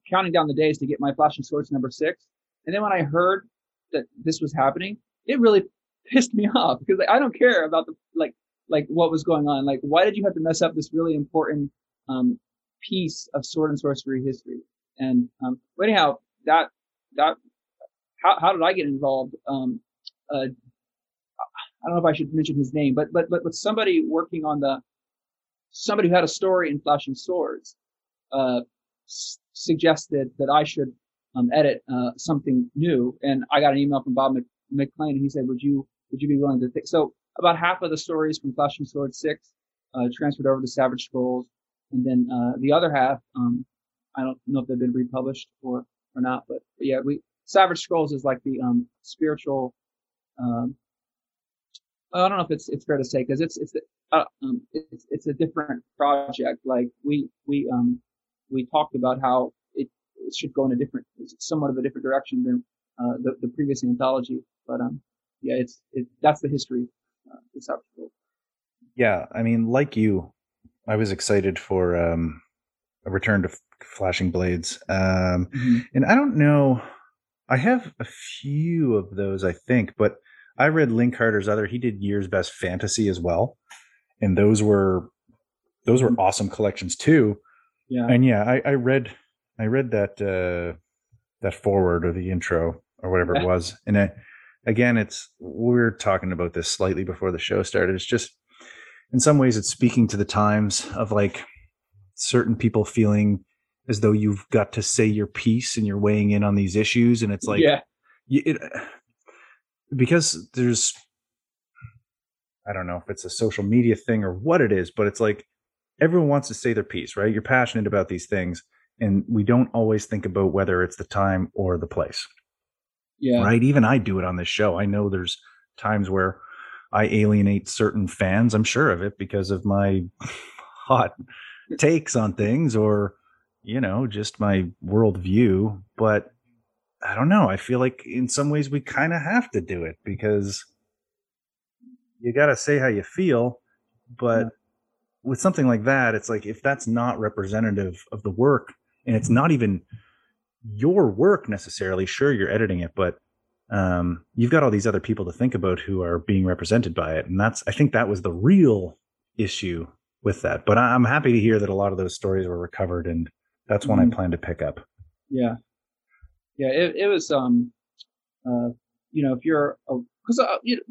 counting down the days to get my Flashing Swords number six, and then when I heard that this was happening, it really (laughs) pissed me off because like, I don't care about the like like what was going on. Like, why did you have to mess up this really important um, piece of sword and sorcery history? And um, anyhow, that that how how did I get involved? Um, uh, I don't know if I should mention his name, but but but somebody working on the somebody who had a story in Flashing Swords uh, s- suggested that I should um, edit uh, something new, and I got an email from Bob Mc- McLain, and he said, "Would you would you be willing to think? So about half of the stories from Flashing Sword 6 uh, transferred over to Savage Scrolls. And then uh, the other half, um, I don't know if they've been republished or, or not, but, but yeah, we Savage Scrolls is like the um, spiritual. Um, I don't know if it's it's fair to say because it's it's uh, um, it's it's a different project. Like we we um we talked about how it, it should go in a different, somewhat of a different direction than uh, the, the previous anthology. But um, yeah, it's it, that's the history. Uh, this Yeah, I mean, like you, I was excited for um, a return to Flashing Blades, um, mm-hmm. and I don't know. I have a few of those, I think, but I read Lin Carter's other. He did Year's Best Fantasy as well, and those were those were mm-hmm. awesome collections too. Yeah, and yeah, I, I read I read that uh, that forward or the intro or whatever it was, and I, again, it's we are talking about this slightly before the show started. It's just in some ways it's speaking to the times of like certain people feeling as though you've got to say your piece and you're weighing in on these issues, and it's like yeah. It, because there's I don't know if it's a social media thing or what it is, but it's like everyone wants to say their piece, right? You're passionate about these things, and we don't always think about whether it's the time or the place. Yeah. Right. Even I do it on this show. I know there's times where I alienate certain fans. I'm sure of it because of my (laughs) hot takes on things or, you know, just my worldview. But I don't know. I feel like in some ways we kind of have to do it because you got to say how you feel. But yeah. with something like that, it's like if that's not representative of the work and it's not even your work necessarily, sure, you're editing it, but um, you've got all these other people to think about who are being represented by it. And that's, I think that was the real issue with that. But I'm happy to hear that a lot of those stories were recovered and that's one mm-hmm. I plan to pick up. Yeah yeah, it, it was, um, uh, you know, if you're, a because uh, you know,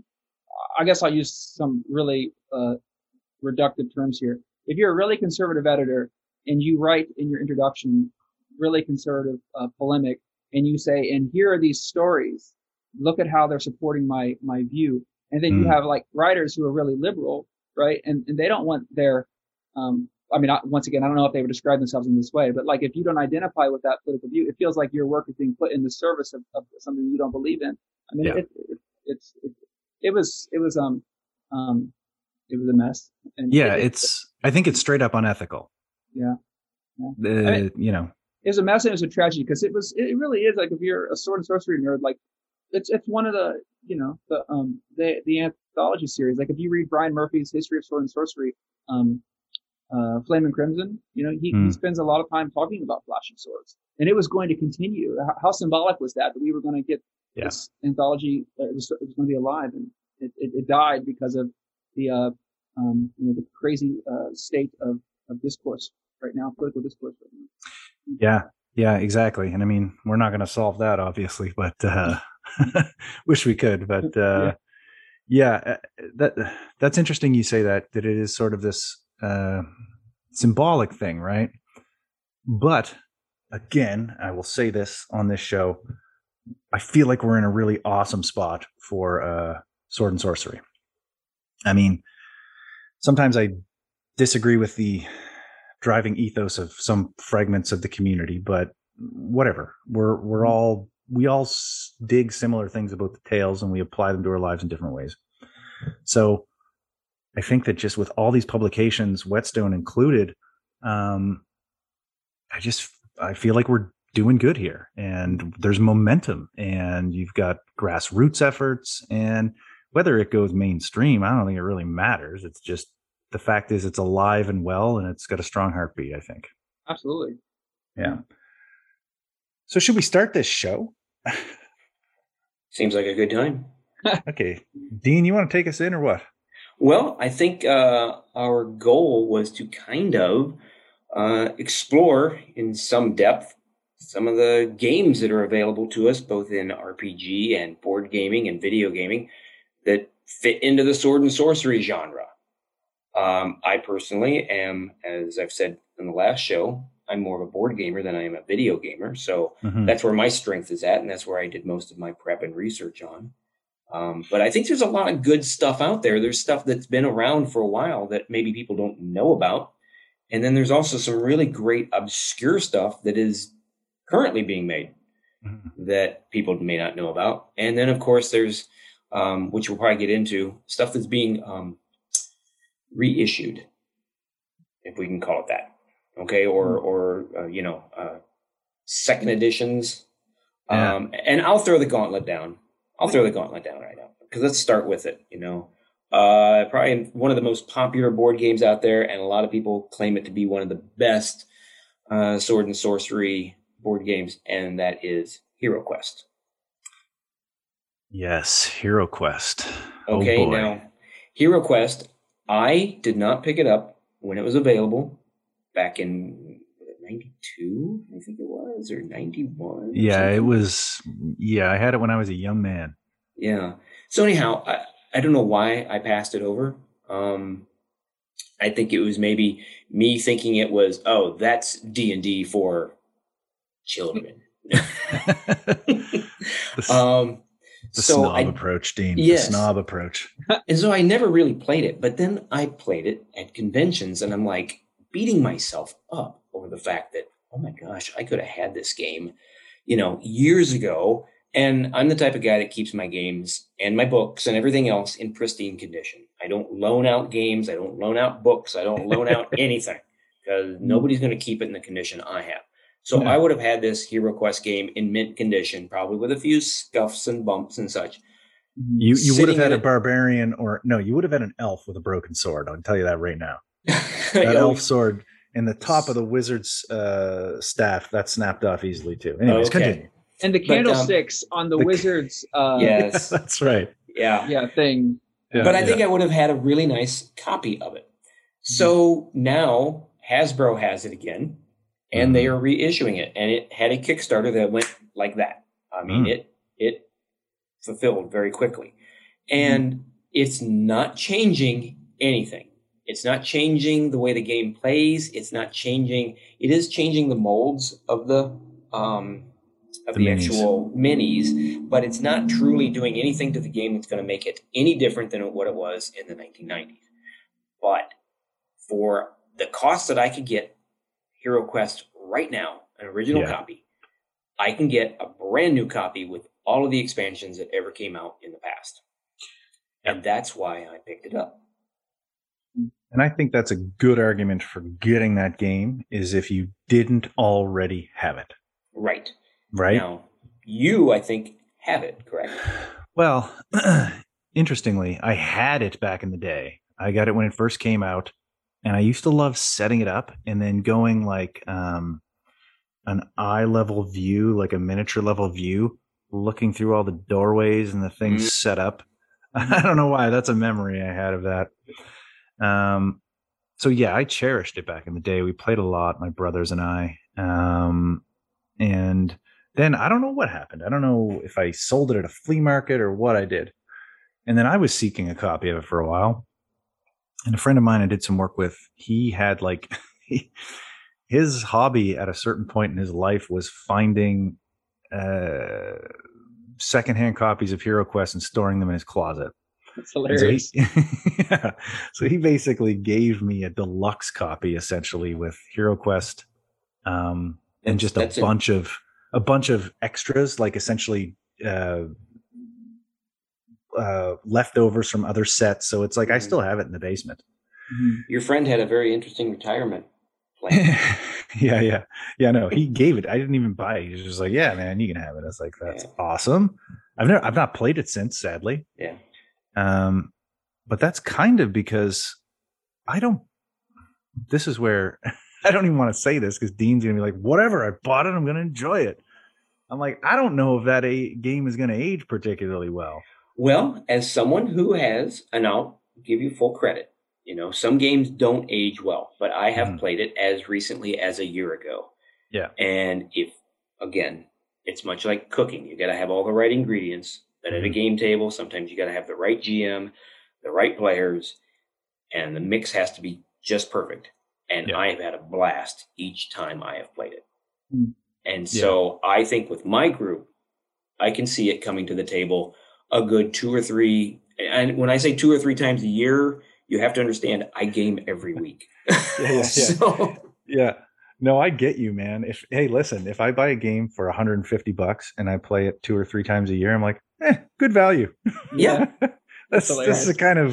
I guess I'll use some really uh, reductive terms here. If you're a really conservative editor and you write in your introduction really conservative uh, polemic, and you say, and here are these stories, look at how they're supporting my my view, and then mm. you have like writers who are really liberal, right, and and they don't want their um, I mean, once again, I don't know if they would describe themselves in this way, but like if you don't identify with that political view, it feels like your work is being put in the service of, of something you don't believe in. I mean, yeah. it, it, it's it, it, was it was um um it was a mess. And yeah, it, it's I think it's straight up unethical. Yeah, yeah. I mean, you know, it was a mess and it was a tragedy because it was it really is like if you're a sword and sorcery nerd, like it's it's one of the you know the um the the anthology series. Like if you read Brian Murphy's History of Sword and Sorcery, um uh, Flame and Crimson, you know, he, mm. he, hmm. spends a lot of time talking about flashing swords, and it was going to continue. How, how symbolic was that that we were going to get yeah. this anthology? Uh, it, was, it was going to be alive, and it, it, it died because of the uh, um, you know the crazy uh, state of, of discourse right now, political discourse right now. Yeah, yeah, exactly. And I mean, we're not going to solve that, obviously, but uh, (laughs) wish we could. But uh, (laughs) yeah. yeah, uh, that that's interesting. You say that that it is sort of this uh, symbolic thing, right? But again, I will say this on this show. I feel like we're in a really awesome spot for uh, sword and sorcery. I mean, sometimes I disagree with the driving ethos of some fragments of the community, but whatever. We're we're all we all dig similar things about the tales, and we apply them to our lives in different ways. So I think that just with all these publications, Whetstone included, um, I just I feel like we're doing good here, and there's momentum, and you've got grassroots efforts, and whether it goes mainstream, I don't think it really matters. It's just the fact is it's alive and well, and it's got a strong heartbeat. I think. Absolutely. Yeah. So should we start this show? Seems like a good time. (laughs) okay, Dean, you want to take us in or what? Well, I think uh, our goal was to kind of uh, explore in some depth some of the games that are available to us, both in RPG and board gaming and video gaming, that fit into the sword and sorcery genre. Um, I personally am, as I've said in the last show, I'm more of a board gamer than I am a video gamer. So mm-hmm. that's where my strength is at, and that's where I did most of my prep and research on. Um, but I think there's a lot of good stuff out there. There's stuff that's been around for a while that maybe people don't know about. And then there's also some really great obscure stuff that is currently being made mm-hmm. that people may not know about. And then, of course, there's, um, which we'll probably get into, stuff that's being um, reissued, if we can call it that. Okay. Or, mm-hmm. or uh, you know, uh, second editions Yeah. Um, and I'll throw the gauntlet down. I'll throw the gauntlet down right now because let's start with it. You know, uh, probably one of the most popular board games out there, and a lot of people claim it to be one of the best uh, sword and sorcery board games, and that is Hero Quest. Yes, Hero Quest. Oh, okay, oh now Hero Quest. I did not pick it up when it was available back in 92 i think it was or 91 yeah it was yeah i had it when i was a young man. Yeah. So anyhow i, I don't know why i passed it over. Um i think it was maybe me thinking it was oh that's d&d for children. (laughs) (laughs) The, um the so snob I, approach dean yes. the snob approach. (laughs) And so i never really played it but then i played it at conventions and i'm like beating myself up over the fact that, oh my gosh, I could have had this game, you know, years ago. And I'm the type of guy that keeps my games and my books and everything else in pristine condition. I don't loan out games. I don't loan out books. I don't loan out (laughs) anything because mm. nobody's going to keep it in the condition I have. So yeah. I would have had this Hero Quest game in mint condition, probably with a few scuffs and bumps and such. You you would have had a barbarian or no, you would have had an elf with a broken sword. I'll tell you that right now. (laughs) that oh, elf sword and the top of the wizard's uh, staff that snapped off easily too. Anyways, okay. continue. And the candlesticks but, um, on the, the wizard's uh, (laughs) yes, (laughs) that's right. Yeah, yeah thing. Yeah, but I yeah. think I would have had a really nice copy of it. So now Hasbro has it again, and mm-hmm. they are reissuing it, and it had a Kickstarter that went like that. I mean, mm. it it fulfilled very quickly, and mm. it's not changing anything. It's not changing the way the game plays. It's not changing. It is changing the molds of the um, of the, the actual minis, but it's not truly doing anything to the game that's going to make it any different than what it was in the 1990s. But for the cost that I could get Hero Quest right now, an original yeah. copy, I can get a brand new copy with all of the expansions that ever came out in the past. And that's why I picked it up. And I think that's a good argument for getting that game is if you didn't already have it. Right. Right. Now, you, I think, have it, correct? Well, (clears throat) interestingly, I had it back in the day. I got it when it first came out, and I used to love setting it up and then going like um, an eye level view, like a miniature level view, looking through all the doorways and the things mm-hmm. set up. (laughs) I don't know why. That's a memory I had of that. Um, so yeah, I cherished it back in the day. We played a lot, my brothers and I. Um, and then I don't know what happened. I don't know if I sold it at a flea market or what I did. And then I was seeking a copy of it for a while. And a friend of mine I did some work with, he had like (laughs) his hobby at a certain point in his life was finding uh, secondhand copies of Hero Quest and storing them in his closet. That's hilarious. So he, (laughs) yeah. so he basically gave me a deluxe copy, essentially, with Hero Quest, um, and just a bunch it. of a bunch of extras, like essentially uh, uh, leftovers from other sets. So it's like mm-hmm. I still have it in the basement. Mm-hmm. Your friend had a very interesting retirement plan. (laughs) yeah, yeah, yeah. No, he gave it. I didn't even buy it. He was just like, "Yeah, man, you can have it." I was like, "That's yeah. awesome." I've never, I've not played it since, sadly. Yeah. Um, but that's kind of because I don't. This is where (laughs) I don't even want to say this because Dean's gonna be like, "Whatever, I bought it. I'm gonna enjoy it." I'm like, I don't know if that a- game is gonna age particularly well. Well, as someone who has, and I'll give you full credit. You know, some games don't age well, but I have mm. played it as recently as a year ago. Yeah. And if again, it's much like cooking. You got to have all the right ingredients that at a mm-hmm. game table, sometimes you got to have the right GM, the right players, and the mix has to be just perfect. And yeah. I have had a blast each time I have played it. Mm. And so yeah. I think with my group, I can see it coming to the table a good two or three. And when I say two or three times a year, you have to understand I game every (laughs) week. yeah, yeah, (laughs) so, yeah. No, I get you, man. If hey, listen, if I buy a game for 150 bucks and I play it two or three times a year, I'm like, eh, good value. Yeah. (laughs) that's this is a kind of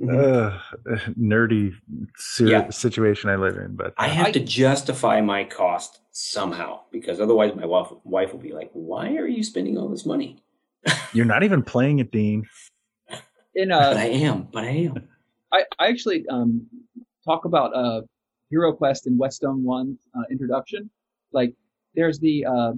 mm-hmm. uh, nerdy su- yeah. situation I live in. But I have to justify my cost somehow because otherwise my wife wife will be like, "Why are you spending all this money?" (laughs) You're not even playing it, Dean. In uh, but I am. But I am. I, I actually um, talk about uh, Hero Quest in Whetstone One uh, introduction. Like, there's the uh,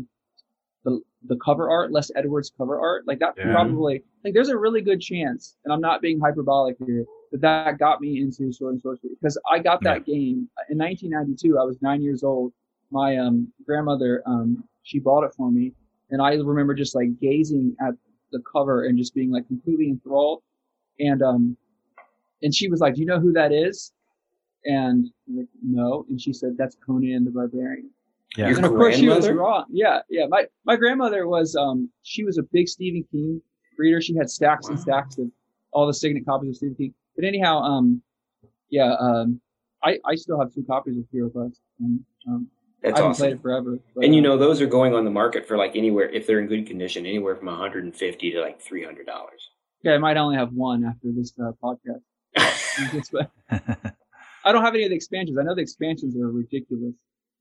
the cover art, Les Edwards cover art. Like that yeah. probably like there's a really good chance, and I'm not being hyperbolic here, that that got me into Sword and Sorcery because I got that yeah. game in 1992. I was nine years old. My um, grandmother um, she bought it for me, and I remember just like gazing at the cover and just being like completely enthralled. And um, and she was like, "Do you know who that is?" And I'm like, no. And she said, "That's Conan the Barbarian." Yeah. And of course she was wrong. Yeah, yeah. My my grandmother was um she was a big Stephen King reader. She had stacks wow. and stacks of all the Signet copies of Stephen King. But anyhow, um, yeah, um, I I still have two copies of Hero Quest. And, um, That's I haven't awesome. played it forever. But, and you uh, know, those are going on the market for like anywhere if they're in good condition, anywhere from 150 to like 300 dollars. Yeah, I might only have one after this uh, podcast. (laughs) I don't have any of the expansions. I know the expansions are ridiculous.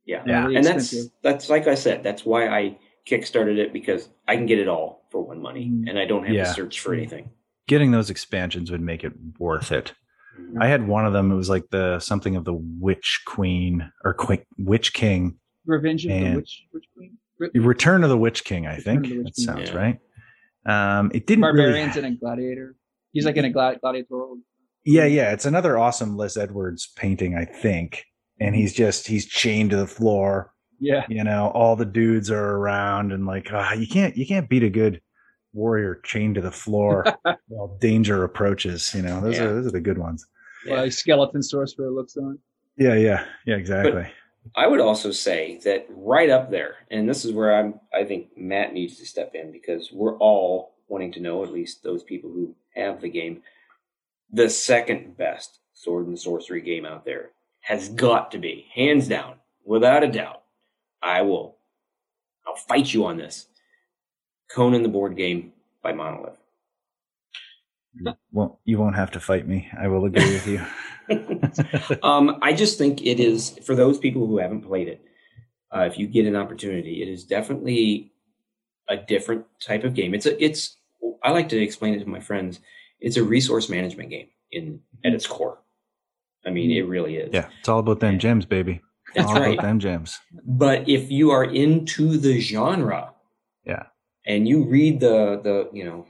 Yeah, yeah, really and that's that's like I said. That's why I kickstarted it because I can get it all for one money, mm-hmm. and I don't have yeah. to search for anything. Getting those expansions would make it worth it. Mm-hmm. I had one of them. It was like the something of the Witch Queen or Qu- Witch King. Revenge of the Witch, Witch Queen. Re- Return of the Witch King. I think that King. sounds yeah. right. Um, it didn't. Barbarians really... and a gladiator. He's like in a glad- gladiatorial. Yeah, yeah. It's another awesome Les Edwards painting, I think. And he's just he's chained to the floor. Yeah. You know, all the dudes are around and like uh, you can't you can't beat a good warrior chained to the floor (laughs) while danger approaches. You know, those yeah. are those are the good ones. Yeah. Like skeleton sorcerer looks on. Yeah, yeah, yeah, exactly. But I would also say that right up there, and this is where I'm I think Matt needs to step in because we're all wanting to know, at least those people who have the game, the second best sword and sorcery game out there has got to be, hands down, without a doubt. I will, I'll fight you on this. Conan the board game by Monolith. Well, you won't have to fight me. I will agree with you. (laughs) um, I just think it is for those people who haven't played it. Uh, if you get an opportunity, it is definitely a different type of game. It's a, it's. I like to explain it to my friends it's a resource management game in at its core. I mean, it really is. Yeah, it's all about them gems, baby. That's all right. about them gems. But if you are into the genre, yeah, and you read the the you know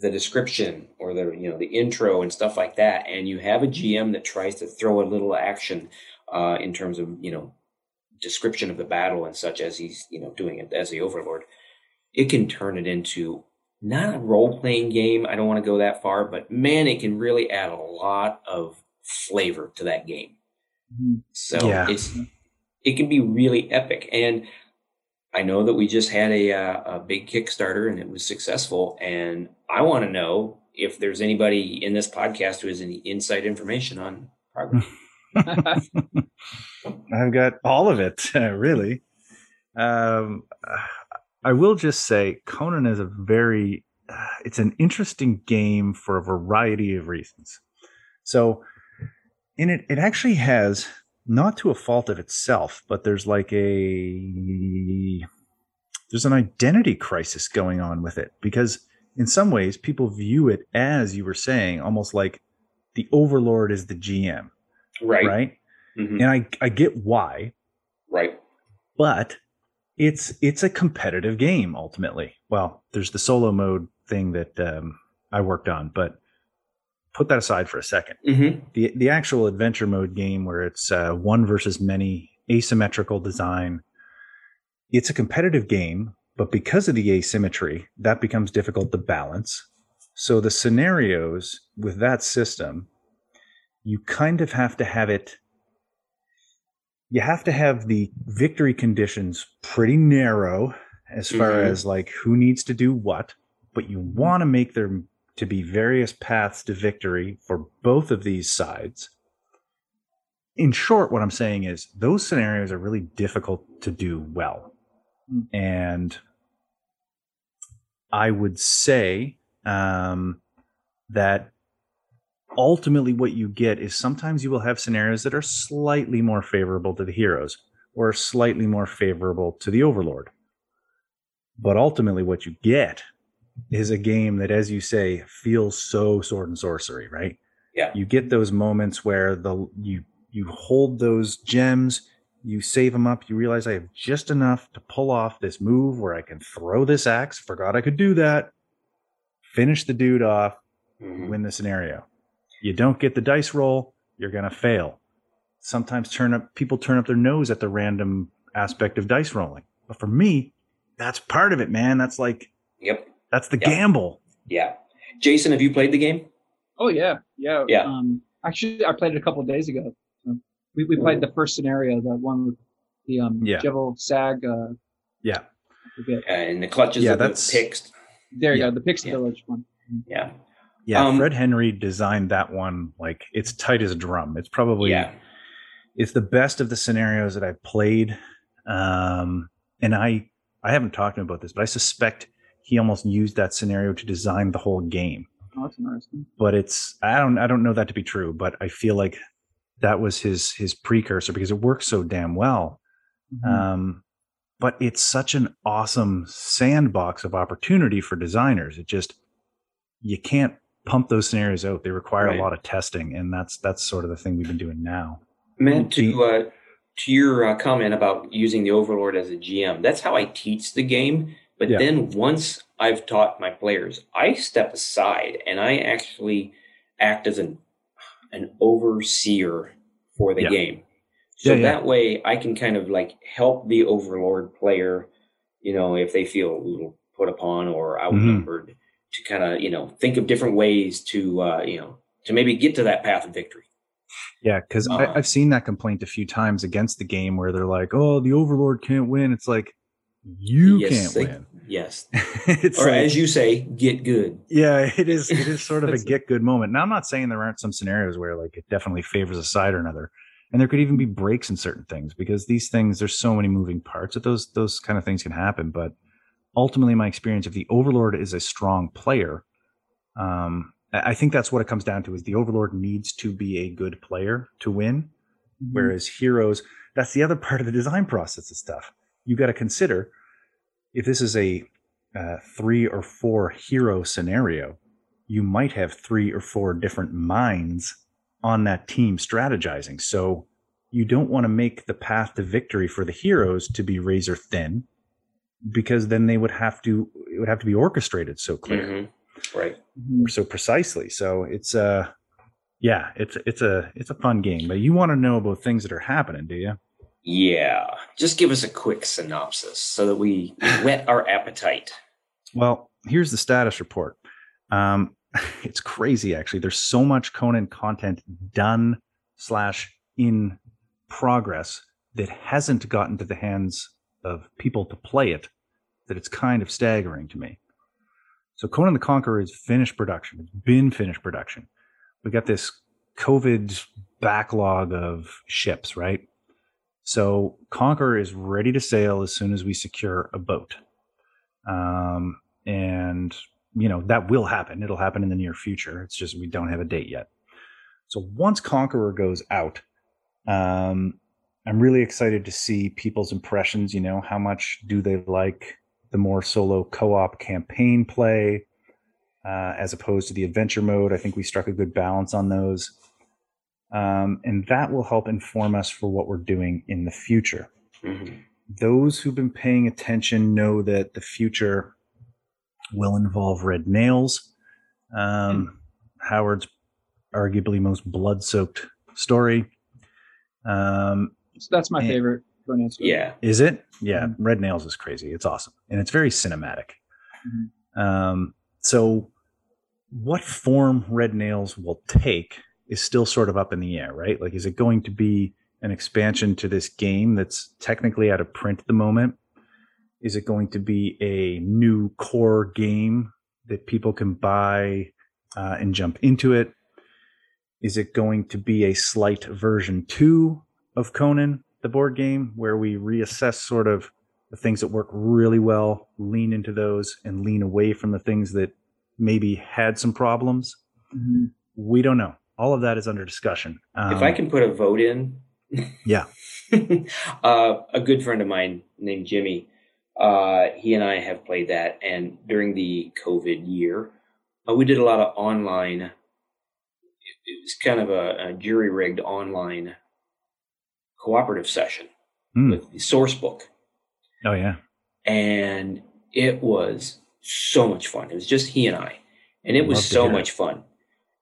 the description or the you know the intro and stuff like that, and you have a GM that tries to throw a little action uh, in terms of you know description of the battle and such as he's you know doing it as the overlord, it can turn it into not a role playing game. I don't want to go that far, but man, it can really add a lot of flavor to that game. Mm-hmm. So yeah. it's it can be really epic. And I know that we just had a uh, a big Kickstarter and it was successful. And I want to know if there's anybody in this podcast who has any inside information on progress. (laughs) (laughs) I've got all of it, (laughs) really. Um, I will just say Conan is a very uh, it's an interesting game for a variety of reasons. So in it it actually has not to a fault of itself, but there's like a there's an identity crisis going on with it because in some ways people view it as you were saying almost like the overlord is the GM. Right. Right? Mm-hmm. And I I get why. Right. But it's it's a competitive game ultimately. Well, there's the solo mode thing that um, I worked on, but put that aside for a 2nd mm-hmm. The the actual adventure mode game where it's uh, one versus many, asymmetrical design. It's a competitive game, but because of the asymmetry, that becomes difficult to balance. So the scenarios with that system, you kind of have to have it you have to have the victory conditions pretty narrow as far mm-hmm. as like who needs to do what, but you want to make there to be various paths to victory for both of these sides. In short, what I'm saying is those scenarios are really difficult to do well. Mm. And I would say um, that ultimately what you get is sometimes you will have scenarios that are slightly more favorable to the heroes or slightly more favorable to the Overlord. But ultimately, what you get is a game that, as you say, feels so sword and sorcery, right? Yeah. You get those moments where the you you hold those gems, you save them up, you realize I have just enough to pull off this move where I can throw this axe. Forgot I could do that. Finish the dude off, mm-hmm. win the scenario. You don't get the dice roll, you're gonna fail. Sometimes turn up people turn up their nose at the random aspect of dice rolling. But for me, that's part of it, man. That's like Yep. That's the yep. gamble. Yeah. Jason, have you played the game? Oh yeah. Yeah. Yeah. Um actually I played it a couple of days ago. We, we played the first scenario, the one with the um yeah. Zogar Sag uh Yeah. Uh, and the clutches yeah, of that's, the Picts. There you yeah. go, the Picts Village one. Yeah. Yeah, um, Fred Henry designed that one like it's tight as a drum. It's probably yeah. it's the best of the scenarios that I've played. Um, and I I haven't talked to him about this, but I suspect he almost used that scenario to design the whole game. Oh, that's interesting. But it's I don't I don't know that to be true, but I feel like that was his his precursor because it works so damn well. Mm-hmm. Um, but it's such an awesome sandbox of opportunity for designers. It just you can't pump those scenarios out. They require right. a lot of testing, and that's that's sort of the thing we've been doing now. Man, to uh, to your uh, comment about using the Overlord as a GM, that's how I teach the game. But yeah. then once I've taught my players, I step aside and I actually act as an an overseer for the yeah. game. So yeah, that way I can kind of like help the Overlord player, you know, if they feel a little put upon or mm-hmm. outnumbered. Mm-hmm to kind of you know think of different ways to uh, you know to maybe get to that path of victory. Yeah, because uh, I've seen that complaint a few times against the game where they're like, "Oh, the Overlord can't win." It's like you yes, can't they, win. (laughs) Yes, or like, as you say, get good. Yeah, it is. It is sort of a get good moment. Now, I'm not saying there aren't some scenarios where like it definitely favors a side or another, and there could even be breaks in certain things because these things there's so many moving parts that those those kind of things can happen. But ultimately my experience if the overlord is a strong player. Um, i think that's what it comes down to is the overlord needs to be a good player to win mm-hmm. whereas heroes that's the other part of the design process of stuff. You've got to consider if this is a uh, three or four hero scenario you might have three or four different minds on that team strategizing. So you don't want to make the path to victory for the heroes to be razor thin because then they would have to it would have to be orchestrated so clear. Mm-hmm. right. Mm-hmm. so precisely. So it's uh yeah it's it's a it's a fun game but you want to know about things that are happening do you yeah. Just give us a quick synopsis so that we (laughs) whet our appetite. Well here's the status report. Um (laughs) it's crazy actually. There's so much conan content done slash in progress that hasn't gotten to the hands of people to play it that it's kind of staggering to me. So Conan the Conqueror is finished production. It's been finished production. We got this COVID backlog of ships, right? So Conqueror is ready to sail as soon as we secure a boat. Um, and you know that will happen. It'll happen in the near future. It's just we don't have a date yet. So once Conqueror goes out, um, I'm really excited to see people's impressions. You know, how much do they like the more solo co-op campaign play uh, as opposed to the adventure mode. I think we struck a good balance on those. Um, and that will help inform us for what we're doing in the future. Mm-hmm. Those who've been paying attention know that the future will involve red nails. Um, mm-hmm. Howard's arguably most blood soaked story. Um, so that's my and, favorite. Yeah. Is it? Yeah. Mm-hmm. Red Nails is crazy. It's awesome. And it's very cinematic. Mm-hmm. Um, so what form Red Nails will take is still sort of up in the air, right? Like, is it going to be an expansion to this game that's technically out of print at the moment? Is it going to be a new core game that people can buy uh, and jump into it? Is it going to be a slight version two of Conan? The board game where we reassess sort of the things that work really well, lean into those, and lean away from the things that maybe had some problems. Mm-hmm. We don't know. All of that is under discussion. Um, if I can put a vote in, (laughs) Yeah. uh, a good friend of mine named Jimmy, uh, he and I have played that. And during the COVID year, uh, we did a lot of online. It, it was kind of a, a jury rigged online cooperative session mm. with the source book. Oh, yeah. And it was so much fun. It was just he and I, and it was so much fun.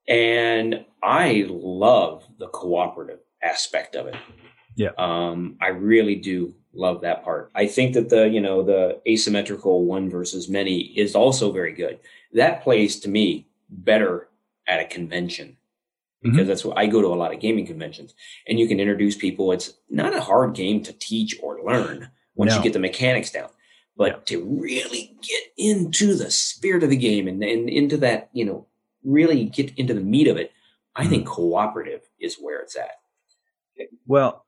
And I love the cooperative aspect of it. Yeah. Um, I really do love that part. I think that the, you know, the asymmetrical one versus many is also very good. That plays to me better at a convention because mm-hmm. that's what I go to a lot of gaming conventions and you can introduce people. It's not a hard game to teach or learn once no. you get the mechanics down, but to really get into the spirit of the game and, and into that, you know, really get into the meat of it, I mm-hmm. think cooperative is where it's at. Well,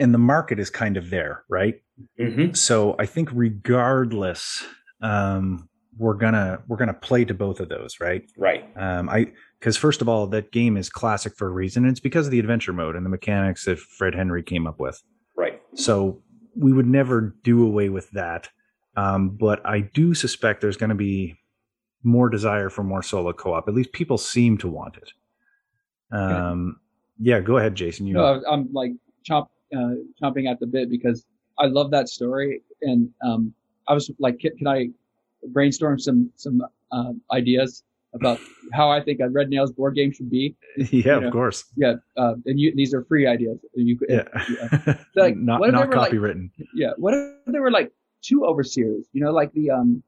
and the market is kind of there, right? Mm-hmm. So I think regardless, um, we're gonna we're gonna play to both of those, right? Right. Um, I because first of all, that game is classic for a reason. And it's because of the adventure mode and the mechanics that Fred Henry came up with. Right. So we would never do away with that. Um, but I do suspect there's going to be more desire for more solo co-op. At least people seem to want it. Um, yeah, go ahead, Jason. You no, I'm like chomp, uh, chomping at the bit because I love that story, and um, I was like, can, can I brainstorm some some uh, ideas about how I think a Red Nails board game should be? (laughs) yeah, you know? of course. Yeah, uh, and you, these are free ideas. You yeah, yeah. (laughs) like not not copywritten. Like, yeah, what if there were like two overseers? You know, like the um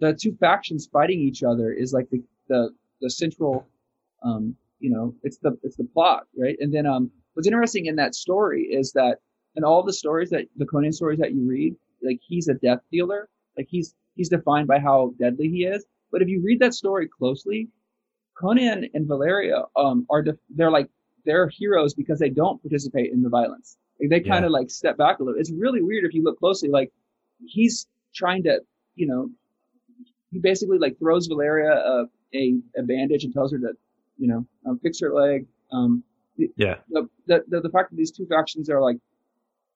the two factions fighting each other is like the the the central um you know, it's the it's the plot, right? And then um, what's interesting in that story is that in all the stories that the Conan stories that you read, like he's a death dealer, like he's he's defined by how deadly he is. But if you read that story closely, Conan and Valeria um are def- they're like they're heroes because they don't participate in the violence. Like they kind of yeah. like step back a little. It's really weird if you look closely. Like he's trying to, you know, he basically like throws Valeria a, a, a bandage and tells her to you know, um, fix her leg. Um, yeah. The, the, the, the fact that these two factions are like,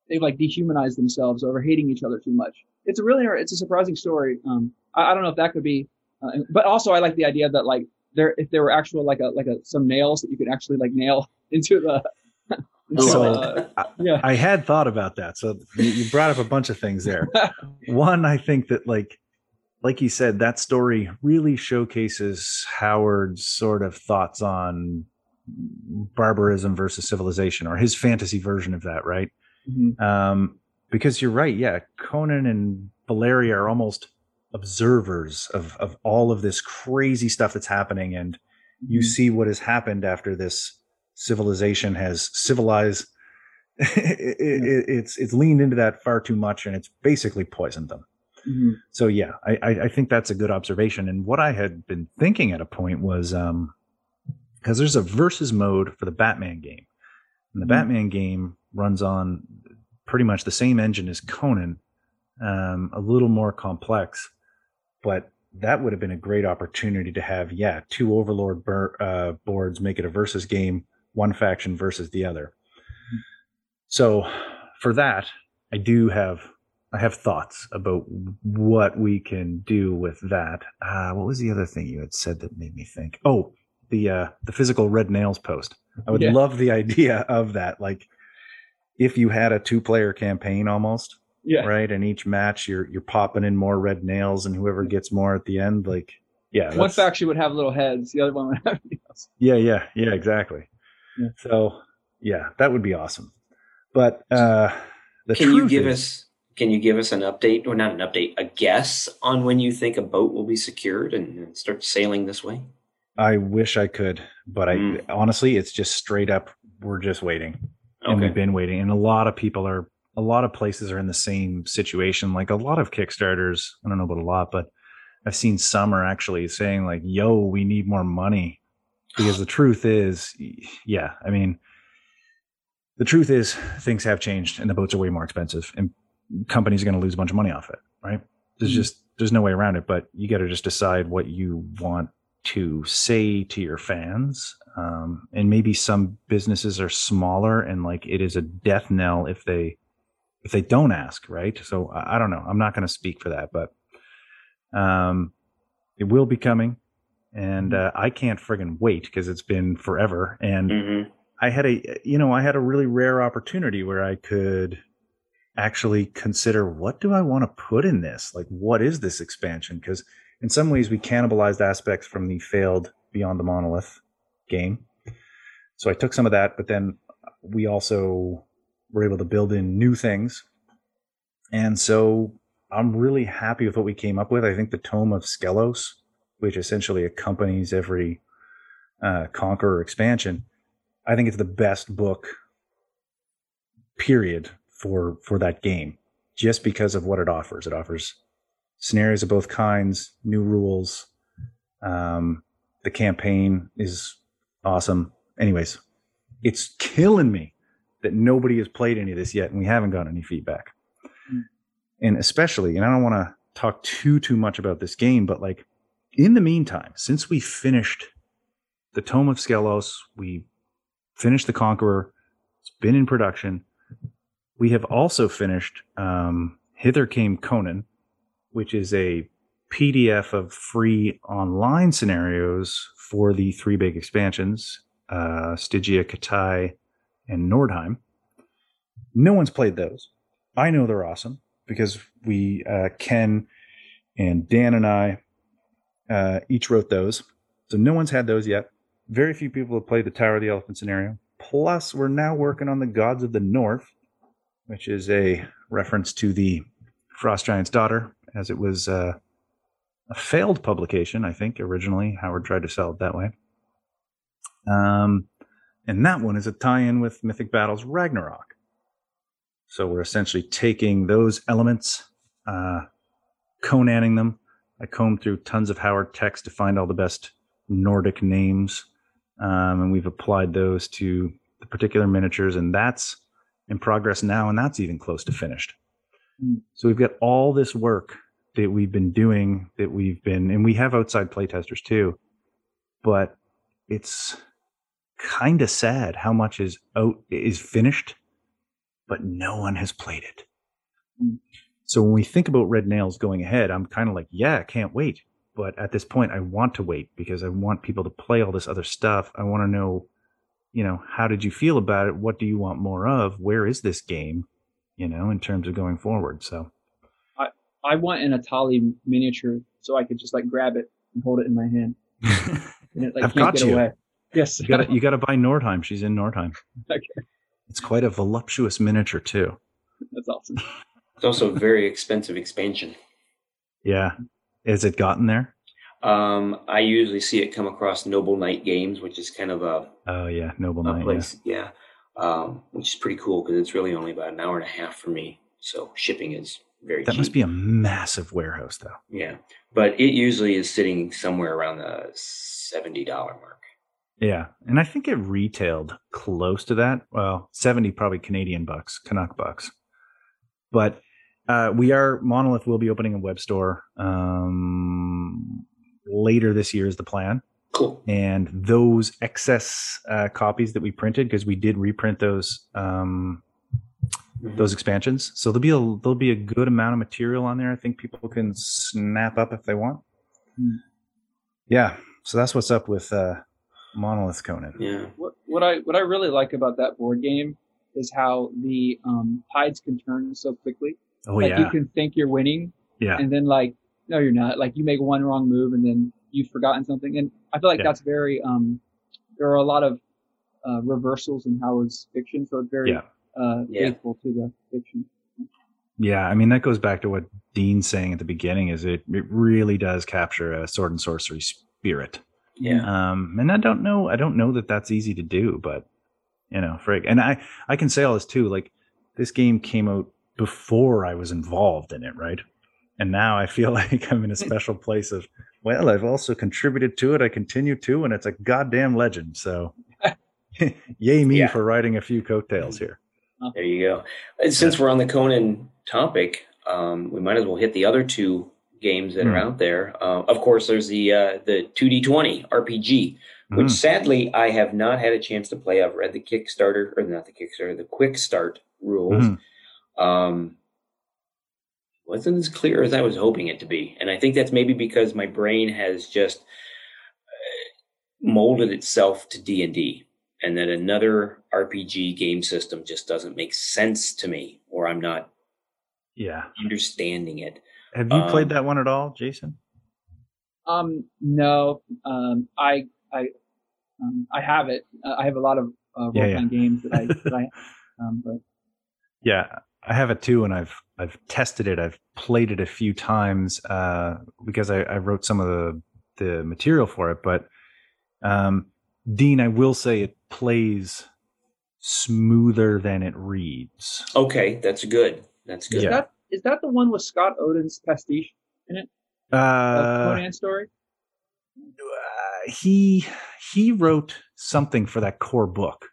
they've like dehumanized themselves over hating each other too much. It's a really, it's a surprising story. Um, I, I don't know if that could be, uh, but also I like the idea that like there, if there were actual like a, like a, some nails that you could actually like nail (laughs) into the, (laughs) so uh, yeah. I, I had thought about that. So you brought up a bunch of things there. (laughs) One, I think that like like you said, that story really showcases Howard's sort of thoughts on barbarism versus civilization, or his fantasy version of that, right? Mm-hmm. Um, because you're right, yeah, Conan and Valeria are almost observers of of all of this crazy stuff that's happening, and you mm-hmm. see what has happened after this civilization has civilized. (laughs) it, it, it's it's leaned into that far too much, and it's basically poisoned them. Mm-hmm. So yeah, I, I think that's a good observation. And what I had been thinking at a point was um because there's a versus mode for the Batman game. And the mm-hmm. Batman game runs on pretty much the same engine as Conan, um, a little more complex, but that would have been a great opportunity to have, yeah, two Overlord bur- uh, boards make it a versus game, one faction versus the other. So for that, I do have I have thoughts about what we can do with that. Uh, what was the other thing you had said that made me think? Oh, the uh, the physical red nails post. I would yeah. love the (laughs) idea of that. Like if you had a two player campaign almost. Yeah. Right. And each match you're you're popping in more red nails and whoever gets more at the end, like yeah. One faction would have little heads, the other one would have (laughs) nails. Yeah, yeah, yeah, exactly. Yeah. So yeah, that would be awesome. But uh the Can you give is, us can you give us an update, or not an update, a guess on when you think a boat will be secured and start sailing this way? I wish I could, but I mm. honestly, it's just straight up. We're just waiting, and okay. we've been waiting, and a lot of people are. A lot of places are in the same situation. Like a lot of Kickstarters, I don't know about a lot, but I've seen some are actually saying like, "Yo, we need more money," because (sighs) the truth is, yeah, I mean, the truth is things have changed and the boats are way more expensive, and companies are going to lose a bunch of money off it, right? There's mm-hmm. just there's no way around it. But you got to just decide what you want to say to your fans? Um, and maybe some businesses are smaller and like it is a death knell if they if they don't ask, right? So I, I don't know. I'm not going to speak for that, but um, it will be coming, and mm-hmm. uh, I can't friggin' wait because it's been forever. And mm-hmm. I had a you know I had a really rare opportunity where I could actually consider what do I want to put in this? Like, what is this expansion? Because in some ways, we cannibalized aspects from the failed Beyond the Monolith game. So I took some of that, but then we also were able to build in new things. And so I'm really happy with what we came up with. I think the Tome of Skelos, which essentially accompanies every uh, Conqueror expansion, I think it's the best book, period, for for that game just because of what it offers. It offers scenarios of both kinds, new rules. Um, the campaign is awesome. Anyways, it's killing me that nobody has played any of this yet, and we haven't gotten any feedback. Mm. And especially, and I don't want to talk too too much about this game, but like in the meantime, since we finished the Tome of Skelos, we finished the Conqueror. It's been in production we have also finished um, Hither Came Conan, which is a PDF of free online scenarios for the three big expansions uh, Stygia, Khitai, and Nordheim. No one's played those. I know they're awesome because we, uh, Ken and Dan and I, uh, each wrote those. So no one's had those yet. Very few people have played the Tower of the Elephant scenario. Plus, we're now working on the Gods of the North, which is a reference to the Frost Giant's daughter, as it was uh, a failed publication, I think, originally. Howard tried to sell it that way. Um, and that one is a tie in with Mythic Battles Ragnarok. So we're essentially taking those elements, uh, Conaning them. I combed through tons of Howard text to find all the best Nordic names, um, and we've applied those to the particular miniatures, and that's in progress now, and that's even close to finished. Mm. So we've got all this work that we've been doing that we've been, and we have outside playtesters too, but it's kind of sad how much is out is finished, but no one has played it. So when we think about Red Nails going ahead, I'm kind of like, yeah, I can't wait. But at this point, I want to wait because I want people to play all this other stuff. I want to know you know, how did you feel about it? What do you want more of? Where is this game? You know, in terms of going forward. So, I I want an Atali miniature so I could just like grab it and hold it in my hand. (laughs) and it like I've can't got get you. away. Yes, you got you got to buy Nordheim. She's in Nordheim. (laughs) okay. It's quite a voluptuous miniature too. That's awesome. It's also a very expensive expansion. Yeah. Has it gotten there? Um, I usually see it come across Noble Knight Games, which is kind of a oh yeah, Noble Knight place, yeah, yeah um, which is pretty cool because it's really only about an hour and a half for me. So shipping is very. That cheap. must be a massive warehouse, though. Yeah, but it usually is sitting somewhere around the seventy dollar mark. Yeah, and I think it retailed close to that. Well, seventy probably Canadian bucks, Canuck bucks, but. Uh, we are Monolith will be opening a web store um, later this year is the plan. Cool. And those excess uh, copies that we printed, because we did reprint those um, mm-hmm. those expansions, so there'll be a there'll be a good amount of material on there. I think people can snap up if they want. Mm. Yeah. So that's what's up with uh, Monolith Conan. Yeah. What what I what I really like about that board game is how the um, tides can turn so quickly. Oh like yeah. You can think you're winning. Yeah. And then like no, you're not. Like you make one wrong move and then you've forgotten something. And I feel like yeah. that's very, um, there are a lot of, uh, reversals in Howard's fiction. So it's very, yeah. uh, yeah. faithful to the fiction. Yeah. I mean, that goes back to what Dean's saying at the beginning is it, it really does capture a sword and sorcery spirit. Yeah. Um, and I don't know, I don't know that that's easy to do, but you know, frig. And I, I can say all this too. Like this game came out before I was involved in it, right? and now I feel (laughs) like I'm in a special place of well, I've also contributed to it. I continue to, and it's a goddamn legend. So, (laughs) yay me yeah. for writing a few coattails here. There you go. And since we're on the Conan topic, um, we might as well hit the other two games that mm. are hmm. out there. Uh, of course, there's the uh, the 2D20 RPG, which mm. sadly I have not had a chance to play. I've read the Kickstarter, or not the Kickstarter, the Quick Start rules. Mm. Um, wasn't as clear as I was hoping it to be, and I think that's maybe because my brain has just uh, molded itself to D and D, and that another RPG game system just doesn't make sense to me, or I'm not yeah understanding it. Have you um, played that one at all, Jason? Um, no. Um, I I um, I have it. Uh, I have a lot of uh, role playing yeah. games that I (laughs) that I um, but yeah, I have it too, and I've I've tested it. I've played it a few times uh, because I, I wrote some of the the material for it. But um, Dean, I will say it plays smoother than it reads. Okay, that's good. That's good. Is that is that the one with Scott Oden's pastiche in it? Uh, Conan story. Uh, he he wrote something for that core book,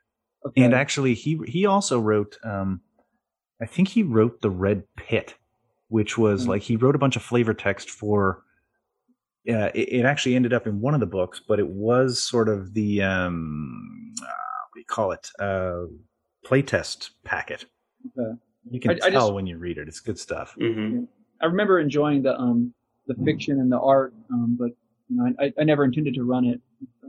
okay. and actually he he also wrote. Um, I think he wrote the Red Pit, which was mm-hmm. like he wrote a bunch of flavor text for. Uh, it, it, actually ended up in one of the books, but it was sort of the um, uh, what do you call it? Uh, playtest packet. Okay. You can I, tell I just, when you read it. It's good stuff. Mm-hmm. I remember enjoying the um the fiction and the art, um, but you know, I, I never intended to run it.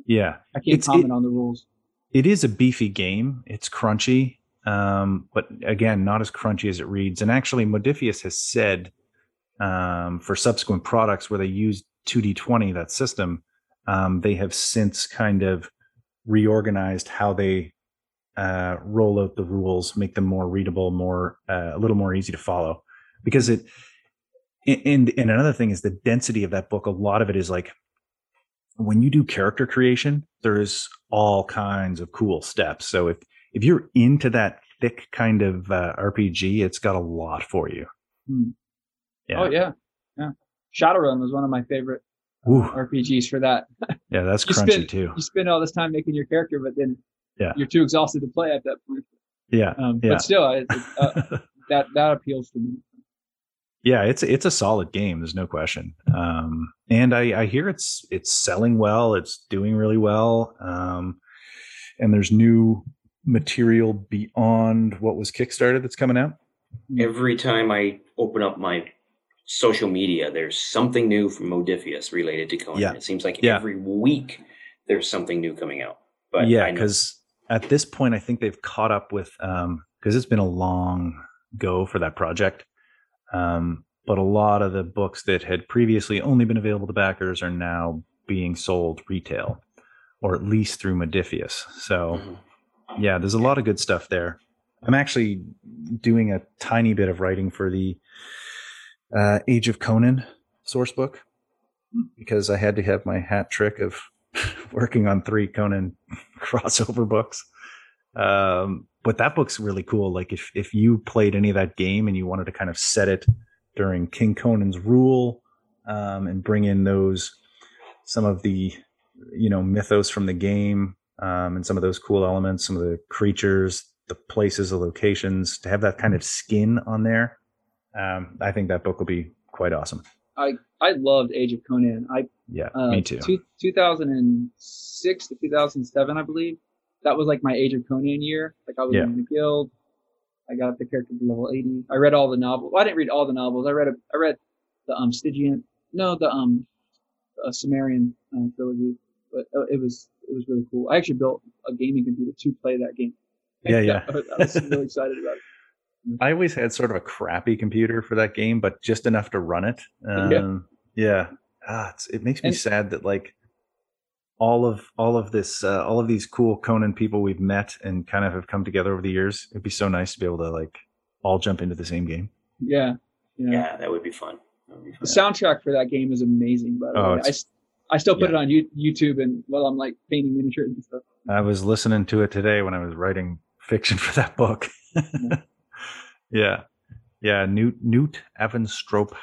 Yeah, I can't it's, comment it, on the rules. It is a beefy game. It's crunchy, um, but again, not as crunchy as it reads. And actually, Modiphius has said um, for subsequent products where they use 2D20 that system, um, they have since kind of reorganized how they uh, roll out the rules, make them more readable, more uh, a little more easy to follow. Because it, and and another thing is the density of that book. A lot of it is like when you do character creation, there's all kinds of cool steps. So if if you're into that thick kind of uh, RPG, it's got a lot for you. Hmm. Yeah. Oh yeah, yeah. Shadowrun was one of my favorite uh, RPGs for that. Yeah, that's (laughs) crunchy spend, too. You spend all this time making your character, but then yeah. you're too exhausted to play at that point. Yeah, um, yeah. but still, it, uh, (laughs) that that appeals to me. Yeah, it's it's a solid game. There's no question. Um, and I, I hear it's it's selling well. It's doing really well. Um, and there's new material beyond what was Kickstarted that's coming out. Every time I open up my social media, there's something new from Modiphius related to Conan. Yeah. It seems like yeah. every week there's something new coming out. But yeah, because at this point, I think they've caught up with because um, it's been a long go for that project. Um, but a lot of the books that had previously only been available to backers are now being sold retail, or at least through Modiphius. So, mm-hmm. yeah, there's a lot of good stuff there. I'm actually doing a tiny bit of writing for the uh, Age of Conan source book because I had to have my hat trick of (laughs) working on three Conan (laughs) crossover books. Um, but that book's really cool. Like if if you played any of that game and you wanted to kind of set it during King Conan's rule um, and bring in those some of the you know mythos from the game um, and some of those cool elements, some of the creatures, the places, the locations, to have that kind of skin on there. Um, I think that book will be quite awesome. I I loved Age of Conan. I yeah, uh, me too. Two, 2006 to 2007, I believe. That was like my Age of Conan year. Like I was yeah. in the guild. I got the character to level 80. I read all the novels. Well, I didn't read all the novels. I read a, I read the um Stygian, no, the um uh, Sumerian uh, trilogy. But uh, it was it was really cool. I actually built a gaming computer to play that game. Yeah, yeah. I, (laughs) I was really excited about it. I always had sort of a crappy computer for that game, but just enough to run it. Um, yeah. yeah. Ah, it makes me and, sad that like all of all of this uh, all of these cool Conan people we've met and kind of have come together over the years. It'd be so nice to be able to like all jump into the same game. Yeah. Yeah, yeah that would be fun. Would be fun. The soundtrack for that game is amazing. By the oh, way, I, I still put yeah. it on YouTube and while I'm like painting miniatures and stuff. I was listening to it today when I was writing fiction (laughs) for that book. Yeah. Yeah. Yeah. Newt, Knut Avenstroup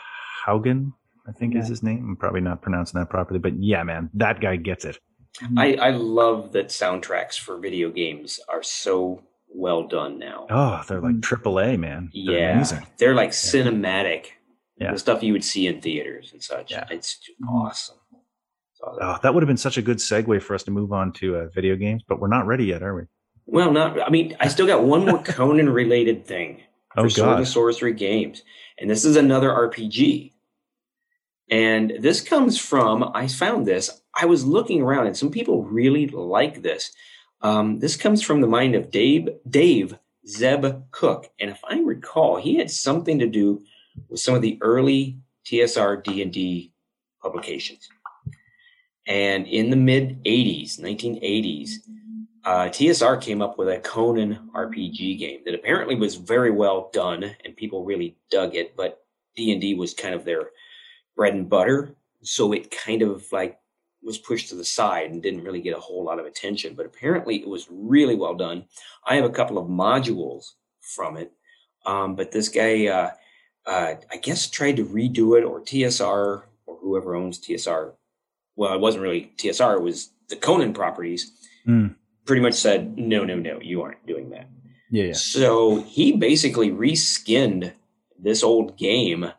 Haugen, I think yeah. is his name. I'm probably not pronouncing that properly, but yeah, man, that guy gets it. I, I love that soundtracks for video games are so well done now. Oh, they're like triple A, man. They're yeah. Amazing. They're like cinematic. Yeah. The stuff you would see in theaters and such. Yeah. It's awesome. Oh, that would have been such a good segue for us to move on to uh, video games, but we're not ready yet, are we? Well, not. I mean, I still got one more (laughs) Conan related thing for oh, Sword and Sorcery games, and this is another RPG. And this comes from I found this. I was looking around, and some people really like this. Um, this comes from the mind of Dave Dave Zeb Cook, and if I recall, he had something to do with some of the early TSR D and D publications. And in the mid 80s, 1980s, uh, TSR came up with a Conan RPG game that apparently was very well done and people really dug it, but D&D was kind of their bread and butter. So it kind of like was pushed to the side and didn't really get a whole lot of attention, but apparently it was really well done. I have a couple of modules from it. Um, but this guy, uh, uh, I guess tried to redo it or TSR or whoever owns TSR well, it wasn't really TSR, it was the Conan properties, mm. Pretty much said, no, no, no, you aren't doing that. Yeah, yeah. So he basically reskinned this old game,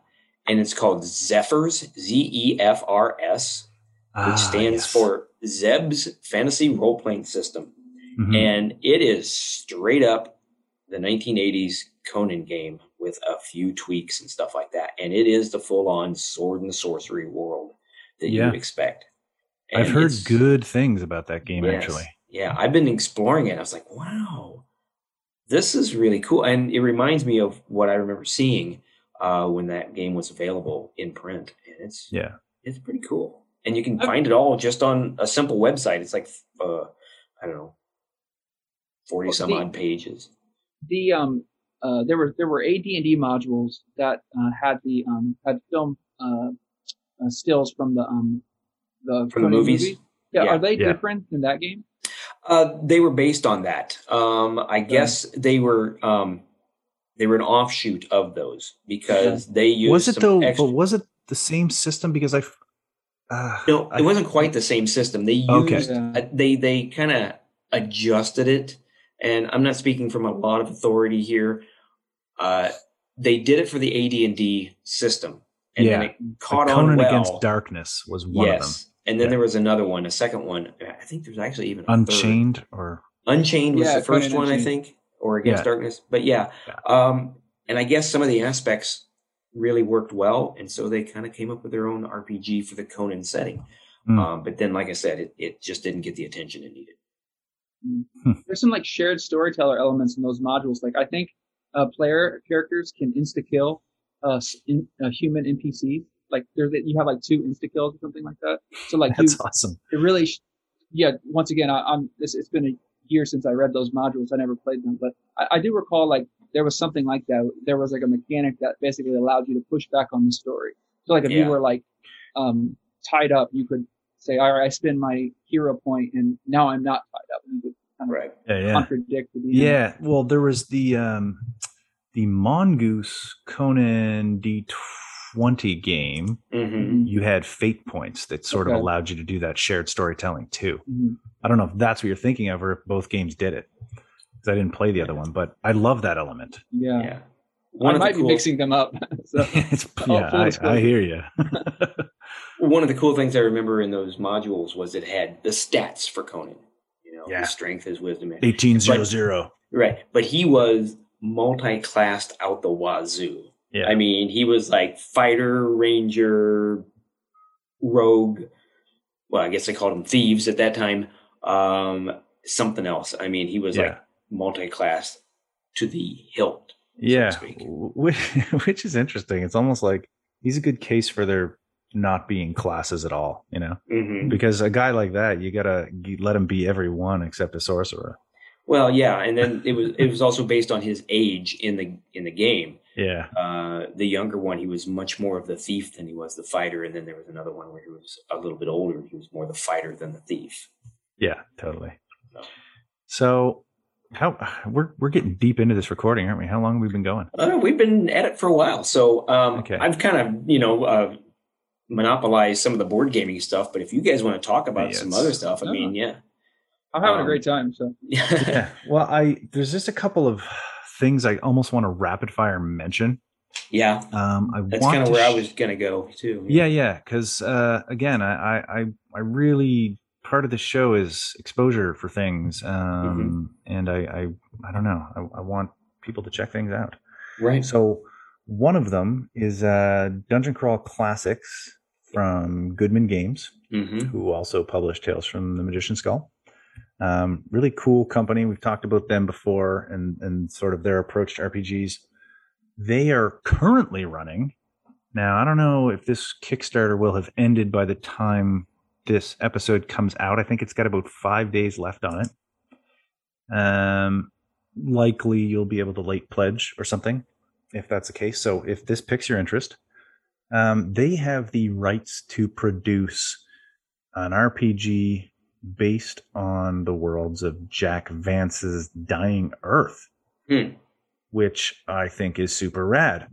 and it's called Zephyrs, Z E F R S, which ah, stands yes. for Zeb's Fantasy Role Playing System. Mm-hmm. And it is straight up the 1980s Conan game with a few tweaks and stuff like that. And it is the full on sword and sorcery world that yeah. you would expect. And I've heard good things about that game yes, actually. Yeah, I've been exploring it. I was like, wow, this is really cool. And it reminds me of what I remember seeing uh, when that game was available in print. And it's yeah, it's pretty cool. And you can find it all just on a simple website. It's like uh, I don't know, forty well, some the, odd pages. The um uh, there were there were AD and D modules that uh, had the um, had film uh, uh, stills from the um the from the movies. Movie. Yeah, yeah, are they yeah. different in that game? Uh, they were based on that. Um, I guess they were um, they were an offshoot of those because they used. Was it though? Extra- but was it the same system? Because I. Uh, no, it I, wasn't quite the same system. They used okay. they they kind of adjusted it, and I'm not speaking from a lot of authority here. Uh, they did it for the AD and D system, and yeah. then it caught the Conan on well. Against Darkness was one yes. of them. And then yeah. there was another one, a second one. I think there's actually even Unchained third. or Unchained was yeah, the first one, I think, or Against yeah. Darkness. But yeah, um, and I guess some of the aspects really worked well, and so they kind of came up with their own RPG for the Conan setting. Mm. Um, but then, like I said, it, it just didn't get the attention it needed. Hmm. There's some like shared storyteller elements in those modules. Like I think uh, player characters can insta kill uh, in, uh, human NPCs. Like there, you have like two insta kills or something like that. So like that's you, awesome. It really, yeah. Once again, I, am This, it's been a year since I read those modules. I never played them, but I, I do recall like there was something like that. There was like a mechanic that basically allowed you to push back on the story. So like if yeah. you were like um, tied up, you could say, "All right, I spend my hero point, and now I'm not tied up." And you could kind of right. yeah, yeah. contradict the. Yeah. Well, there was the um, the Mongoose Conan D20 game, mm-hmm. you had fate points that sort okay. of allowed you to do that shared storytelling too. Mm-hmm. I don't know if that's what you're thinking of or if both games did it. Because I didn't play the other one, but I love that element. Yeah. yeah. One I might cool... be mixing them up. (laughs) so, (laughs) yeah, I, I, hear you. (laughs) one of the cool things I remember in those modules was it had the stats for Conan. You know, yeah. his strength, his wisdom. Eighteen zero zero. Right, but he was multi-classed out the wazoo. Yeah. I mean, he was like fighter, ranger, rogue. Well, I guess they called him thieves at that time. Um, something else. I mean, he was yeah. like multi-class to the hilt. Yeah, so which, (laughs) which is interesting. It's almost like he's a good case for there not being classes at all. You know, mm-hmm. because a guy like that, you gotta you let him be every one except a sorcerer. Well, yeah, and then it was it was also based on his age in the in the game. Yeah. Uh, the younger one, he was much more of the thief than he was the fighter, and then there was another one where he was a little bit older. He was more the fighter than the thief. Yeah, totally. So, so how we're we're getting deep into this recording, aren't we? How long have we been going? Uh, we've been at it for a while. So um, okay. I've kind of you know uh, monopolized some of the board gaming stuff, but if you guys want to talk about yes. some other stuff, I mean, yeah. I'm having um, a great time. So (laughs) yeah. Well, I there's just a couple of things I almost want to rapid fire mention. Yeah. Um, I That's kind of where sh- I was going to go too. Yeah, yeah. Because uh, again, I, I, I really part of the show is exposure for things, um, mm-hmm. and I, I, I don't know. I, I, want people to check things out. Right. So one of them is uh, Dungeon Crawl Classics from Goodman Games, mm-hmm. who also published Tales from the Magician's Skull. Um, really cool company. We've talked about them before and, and sort of their approach to RPGs. They are currently running. Now, I don't know if this Kickstarter will have ended by the time this episode comes out. I think it's got about five days left on it. Um, likely you'll be able to late pledge or something if that's the case. So if this piques your interest, um, they have the rights to produce an RPG based on the worlds of Jack Vance's Dying Earth, hmm. which I think is super rad.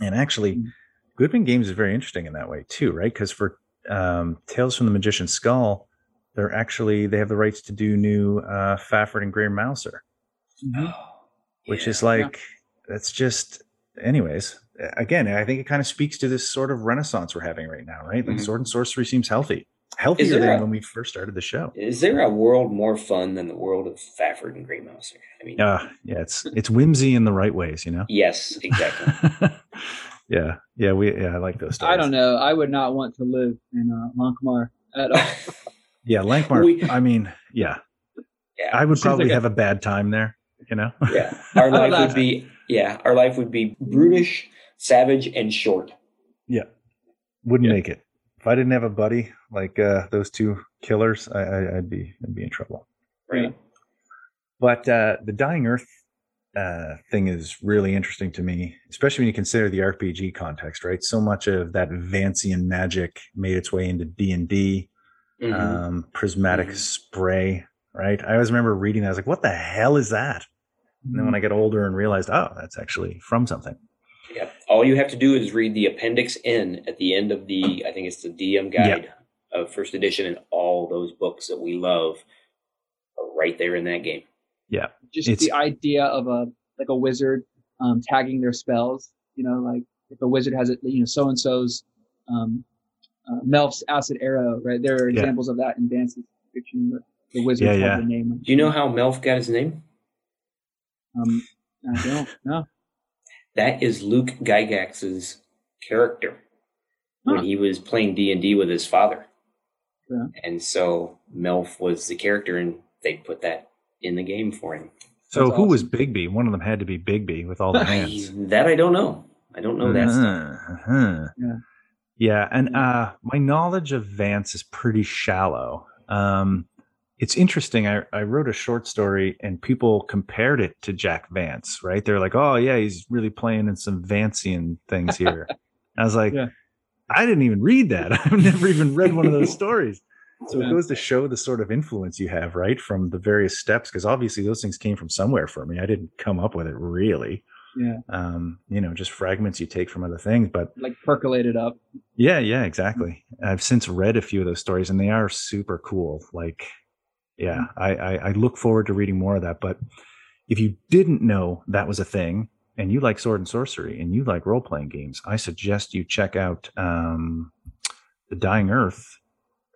And actually, hmm. Goodman Games is very interesting in that way too, right? Because for um, Tales from the Magician's Skull, they're actually they have the rights to do new uh, Fafhrd and Grey Mouser, mm-hmm. which yeah. is like that's just, anyways. Again, I think it kind of speaks to this sort of renaissance we're having right now, right? Like mm-hmm. sword and sorcery seems healthy healthier than a, when we first started the show. Is there a world more fun than the world of Fafhrd and Grey Mouser? I mean, uh, yeah, it's it's whimsy in the right ways, you know. (laughs) Yes, exactly. (laughs) yeah, yeah, we yeah, I like those. Stories. I don't know. I would not want to live in uh, Lankhmar at all. (laughs) yeah, Lankhmar. We, I mean, yeah, yeah. I would probably like have a, a bad time there. You know. yeah, our life would be yeah, our life would be brutish, savage, and short. Yeah, wouldn't yeah. make it if I didn't have a buddy like uh, those two killers, I, would be I'd be in trouble. Right. But uh, the Dying Earth uh, thing is really interesting to me, especially when you consider the RPG context. Right, so much of that Vancian magic made its way into D and D. Mm-hmm. Um, prismatic mm-hmm. spray. Right. I always remember reading that. I was like, "What the hell is that?" And then when I mm-hmm. get older and realized, oh, that's actually from something. Yep. All you have to do is read the appendix N at the end of the, I think it's the DM guide yep. of first edition, and all those books that we love are right there in that game. Yeah. Just it's, the idea of a like a wizard um, tagging their spells. You know, like if a wizard has it, you know, so and so's um, uh, Melf's acid arrow. Right. There are examples yeah. of that in Vance's fiction. The, the wizard yeah, yeah. the name. Do you know how Melf got his name? Um, I don't know that is Luke Gygax's character huh. when he was playing D and D with his father. Yeah. And so Melf was the character, and they put that in the game for him. So who awesome. was Bigby? One of them had to be Bigby with all the hands. that I don't know. I don't know that. Uh-huh. uh-huh. Yeah. Yeah, and uh, my knowledge of Vance is pretty shallow. Um, it's interesting. I, I wrote a short story and people compared it to Jack Vance, right? They're like, oh, yeah, he's really playing in some Vancian things here. (laughs) I was like, yeah. I didn't even read that. (laughs) I've never even read one of those (laughs) stories. So yeah. it goes to show the sort of influence you have, right, from the various steps, because obviously those things came from somewhere for me. I didn't come up with it really. Yeah. Um, you know, just fragments you take from other things, but like percolated up. Yeah, yeah, exactly. I've since read a few of those stories and they are super cool. Like yeah, I, I, I look forward to reading more of that. But if you didn't know that was a thing, and you like sword and sorcery, and you like role playing games, I suggest you check out um, the Dying Earth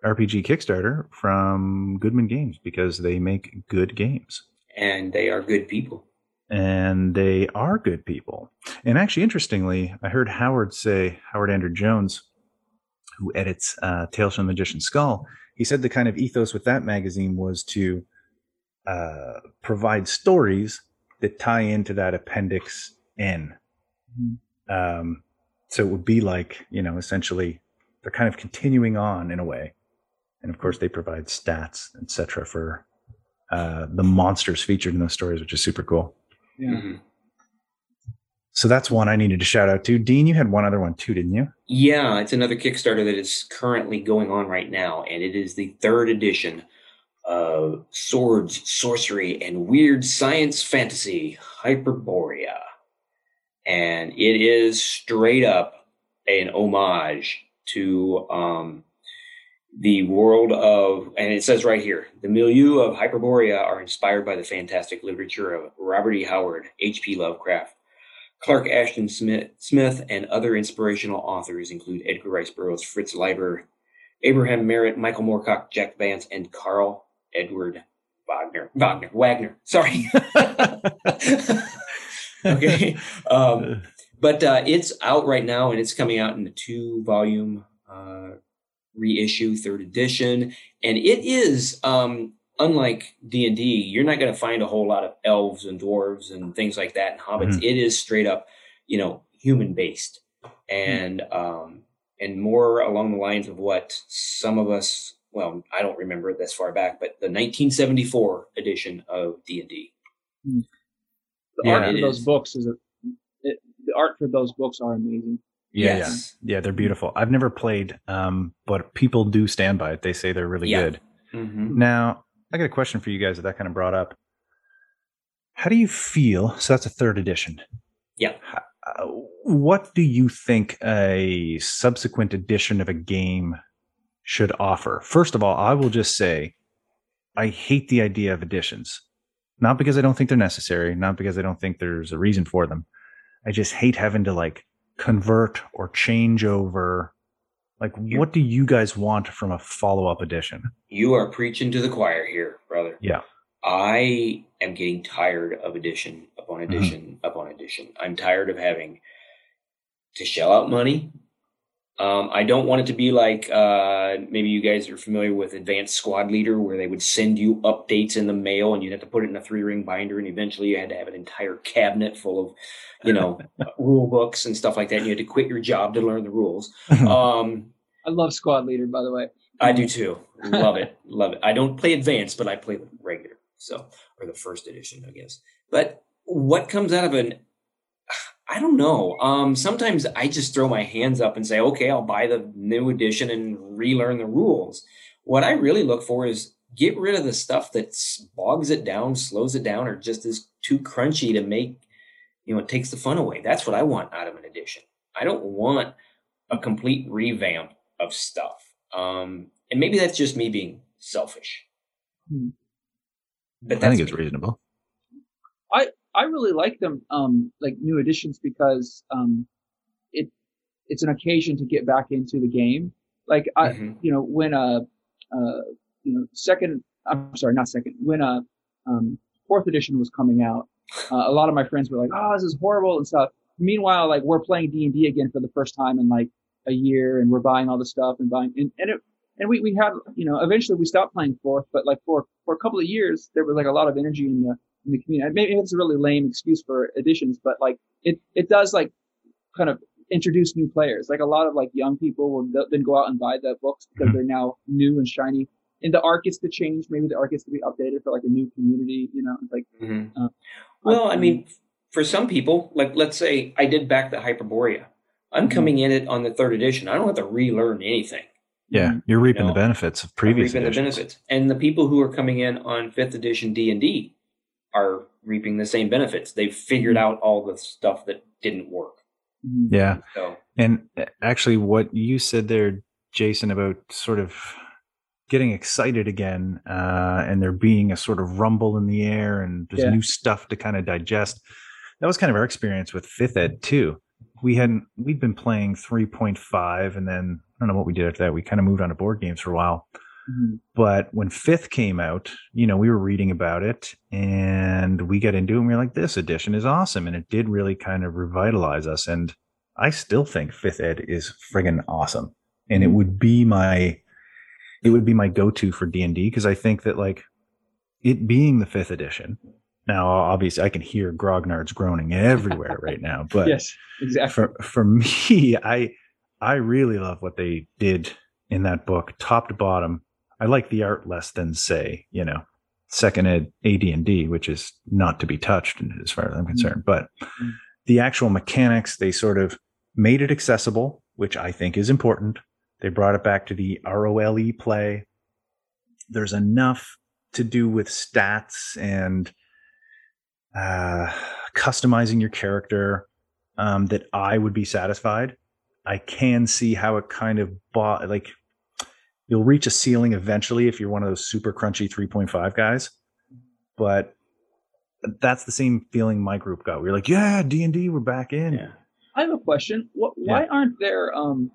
RPG Kickstarter from Goodman Games because they make good games. And they are good people. And they are good people. And actually, interestingly, I heard Howard say, Howard Andrew Jones, who edits uh, Tales from the Magician's Skull, he said the kind of ethos with that magazine was to uh, provide stories that tie into that appendix N. Mm-hmm. Um, so it would be like, you know, essentially they're kind of continuing on in a way. And of course, they provide stats, etc., for uh, the monsters featured in those stories, which is super cool. Yeah. Mm-hmm. So that's one I needed to shout out to. Dean, you had one other one too, didn't you? Yeah, it's another Kickstarter that is currently going on right now, and it is the third edition of Swords, Sorcery, and Weird Science Fantasy Hyperborea. And it is straight up an homage to um, the world of, and it says right here, the milieu of Hyperborea are inspired by the fantastic literature of Robert E. Howard, H.P. Lovecraft, Clark Ashton Smith, Smith and other inspirational authors include Edgar Rice Burroughs, Fritz Leiber, Abraham Merritt, Michael Moorcock, Jack Vance, and Karl Edward Wagner. Wagner. Wagner. Sorry. (laughs) okay. Um, but uh, it's out right now, and it's coming out in the two volume uh, reissue, third edition, and it is um, unlike D and D. You're not going to find a whole lot of elves and dwarves and things like that and hobbits. Mm-hmm. It is straight up, you know, human based, and mm-hmm. um, and more along the lines of what some of us. Well, I don't remember it this far back, but the 1974 edition of D and D. Hmm. The yeah, art for those books is a, it, the art for those books are amazing. Yeah, yes. yeah, yeah, they're beautiful. I've never played, um, but people do stand by it. They say they're really yeah. good. Mm-hmm. Now, I got a question for you guys that that kind of brought up. How do you feel? So that's a third edition. Yeah. Uh, what do you think a subsequent edition of a game should offer? First of all, I will just say I hate the idea of editions. Not because I don't think they're necessary, not because I don't think there's a reason for them. I just hate having to like convert or change over like, what do you guys want from a follow up edition? You are preaching to the choir here. I am getting tired of edition upon mm-hmm. edition mm-hmm. upon edition. I'm tired of having to shell out money. Um, I don't want it to be like uh, maybe you guys are familiar with Advanced Squad Leader, where they would send you updates in the mail and you'd have to put it in a three ring binder, and eventually you had to have an entire cabinet full of, you know, (laughs) rule books and stuff like that. And you had to quit your job to learn the rules. (laughs) Um, I love Squad Leader, by the way. I do too. Love it. Love it. I don't play advanced, but I play regular. So, or the first edition, I guess. But what comes out of an I don't know. Um, sometimes I just throw my hands up and say, okay, I'll buy the new edition and relearn the rules. What I really look for is get rid of the stuff that bogs it down, slows it down, or just is too crunchy to make, you know, it takes the fun away. That's what I want out of an edition. I don't want a complete revamp of stuff. Um, and maybe that's just me being selfish. Hmm. But I think it's reasonable. I I really like them, um, like new editions because um, it it's an occasion to get back into the game. Like I, mm-hmm. you know, when a, uh, you know, second, I'm sorry, not second, when a um, fourth edition was coming out, uh, a lot of my friends were like, "Oh, this is horrible" and stuff. Meanwhile, like we're playing D and D again for the first time in like a year, and we're buying all the stuff and buying, and, and it, and we we had, you know, eventually we stopped playing fourth, but like for for a couple of years, there was like a lot of energy in the in the community. Maybe it's a really lame excuse for additions, but like it, it does like kind of introduce new players. Like a lot of like young people will then go out and buy the books because mm-hmm. they're now new and shiny. And the art gets to change. Maybe the art gets to be updated for like a new community. You know, like. Mm-hmm. Uh, well, I mean, for some people, like let's say I did back the Hyperborea. I'm mm-hmm. coming in it on the third edition. I don't have to relearn anything. Yeah, you're reaping you know, the benefits of previous. reaping editions. the benefits, and the people who are coming in on fifth edition D and D are reaping the same benefits. They've figured mm-hmm. out all the stuff that didn't work. Mm-hmm. Yeah. So, and uh, actually, what you said there, Jason, about sort of getting excited again uh, and there being a sort of rumble in the air and there's yeah. new stuff to kind of digest. That was kind of our experience with fifth ed too. We hadn't, we'd been playing 3.5 and then I don't know what we did after that. We kind of moved on to board games for a while. Mm-hmm. But when fifth came out, you know, we were reading about it and we got into it and we were like, this edition is awesome. And it did really kind of revitalize us. And I still think fifth ed is friggin' awesome. And it mm-hmm. would be my, it would be my go-to for D and D because I think that like it being the fifth edition. Now, obviously, I can hear grognards groaning everywhere right now, (laughs) but yes, exactly. For for (laughs) me, I I really love what they did in that book, top to bottom. I like the art less than say, you know, second ed AD&D, which is not to be touched as far as I'm concerned. But mm-hmm. the actual mechanics, they sort of made it accessible, which I think is important. They brought it back to the ROLE play. There's enough to do with stats and uh, customizing your character um, that I would be satisfied. I can see how it kind of bought like you'll reach a ceiling eventually if you're one of those super crunchy 3.5 guys. But that's the same feeling my group got. We were like, yeah, D and D, we're back in. Yeah. I have a question. What, why Yeah. aren't there? Um,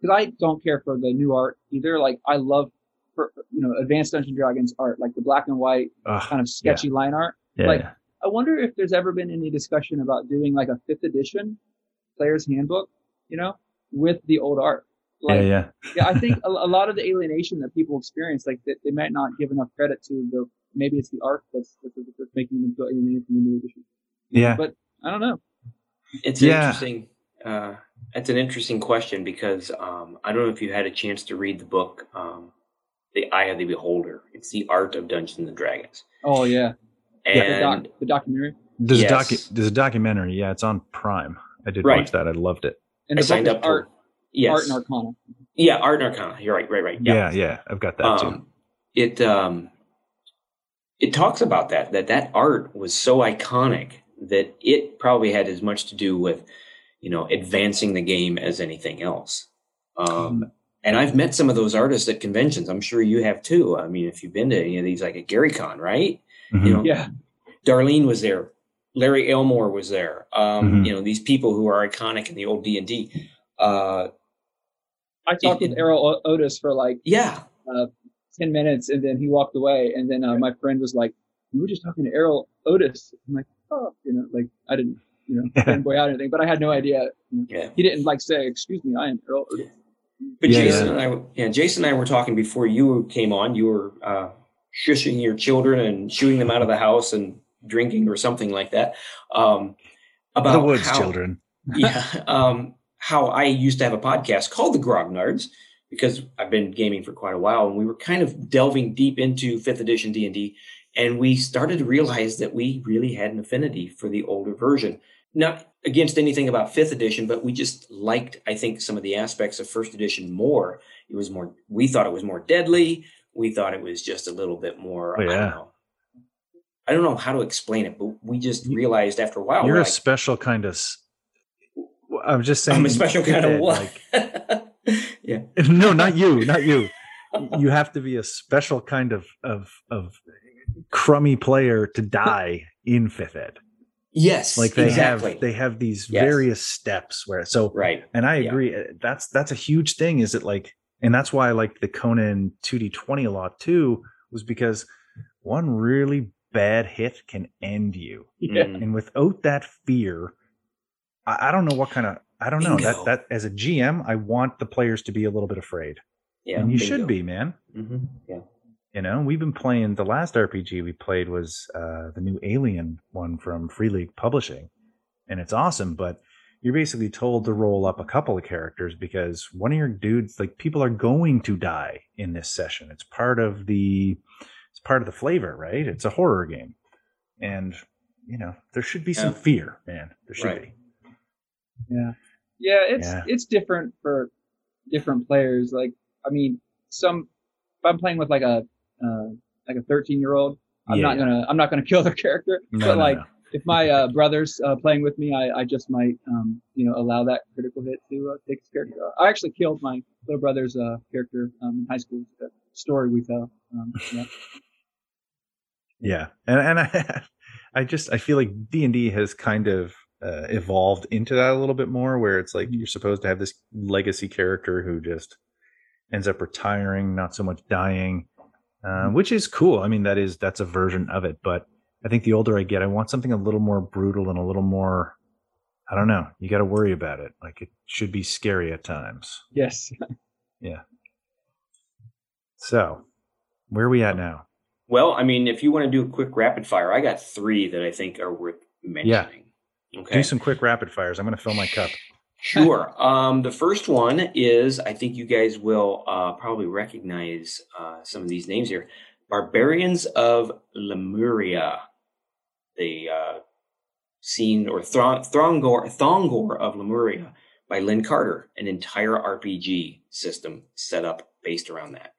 because I don't care for the new art either. Like I love, for, you know, Advanced Dungeons and Dragons art, like the black and white Ugh, kind of sketchy line art. yeah, like- yeah. I wonder if there's ever been any discussion about doing like a fifth edition player's handbook, you know, with the old art. Like, yeah, yeah. (laughs) yeah, I think a, a lot of the alienation that people experience, like that they might not give enough credit to the maybe it's the art that's that's, that's making them feel alienated from the new edition. Yeah. But I don't know. It's Yeah. interesting. Uh, it's an interesting question because um, I don't know if you had a chance to read the book, um, "The Eye of the Beholder." It's the art of Dungeons and Dragons, Oh yeah, the, doc, the documentary There's Yes. a docu- there's a documentary. Yeah, it's on Prime. I did Right. watch that. I loved it. and I the signed book up is art, for yes, art and arcana. yeah, art and arcana. You're right, right, right. Yeah, yeah. I've got that too. um, it um, it talks about that that that art was so iconic that it probably had as much to do with you know advancing the game as anything else. Um, and I've met some of those artists at conventions. I'm sure you have too. I mean, if you've been to any of these, like at Gary Con, right? Mhm. You know, Yeah, Darlene was there. Larry Elmore was there. Um, Mhm. You know, these people who are iconic in the old D and D. Uh, I talked It- with Erol Otus for like yeah, ten minutes, and then he walked away. And then uh, my friend was like, "We were just talking to Erol Otus." I'm like, "Oh, you know, like I didn't, you know, Yeah. (laughs) fanboy out or anything, but I had no idea. Yeah. he didn't like say, "Excuse me, I am Erol Otus." But Yeah, Jason yeah. and I, yeah, Jason and I were talking before you came on. You were uh, shushing your children and shooing them out of the house and drinking or something like that. Um, about the woods how, children. (laughs) yeah, um, how I used to have a podcast called The Grognards because I've been gaming for quite a while, and we were kind of delving deep into fifth edition D and D, and we started to realize that we really had an affinity for the older version. Not against anything about fifth edition, but we just liked, I think, some of the aspects of first edition more. It was more. We thought it was more deadly. We thought it was just a little bit more. Oh, I yeah. don't know. I don't know how to explain it, but we just realized after a while. You're a like, special kind of. I'm just saying. I'm a special kind of what? like- (laughs) yeah. (laughs) no, not you, not you. You have to be a special kind of of of crummy player to die in fifth ed. Yes. Like they exactly. have they have these Yes. various steps where so right. and I agree uh, that's that's a huge thing is it like and that's why I like the Conan 2d20 a lot too was because one really bad hit can end you Yeah. Mm. and without that fear I, I don't know what kind of I don't know Bingo. that that as a GM I want the players to be a little bit afraid Yeah. and you bingo. should be man hmm Yeah. you know we've been playing the last rpg we played was uh the new alien one from free league publishing and it's awesome but you're basically told to roll up a couple of characters because one of your dudes like people are going to die in this session it's part of the it's part of the flavor right it's a horror game and you know there should be some Yeah. fear man there should Right. be Yeah, yeah, it's Yeah. it's different for different players. Like, I mean, some if I'm playing with like a uh, like a 13 year old, I'm Yeah, not gonna I'm not gonna (laughs) kill their character. no, but no, like no. If my uh, brother's uh, playing with me, I, I just might um, you know allow that critical hit to uh, take his character. I actually killed my little brother's uh, character um, in high school. The story we tell. Um, yeah. (laughs) Yeah, and and I, (laughs) I just I feel like D and D has kind of uh, evolved into that a little bit more, where it's like you're supposed to have this legacy character who just ends up retiring, not so much dying, uh, which is cool. I mean, that is that's a version of it, but I think the older I get, I want something a little more brutal and a little more. I don't know. You got to worry about it. Like it should be scary at times. Yes. (laughs) Yeah. So, where are we at now? Well, I mean, if you want to do a quick rapid fire, I got three that I think are worth mentioning. Yeah. Okay. Do some quick rapid fires. I'm going to fill my cup. Sure. Um, the first one is I think you guys will uh, probably recognize uh, some of these names here. Barbarians of Lemuria, the uh, scene or Thron- Throngor, Thongor of Lemuria by Lin Carter, an entire RPG system set up based around that.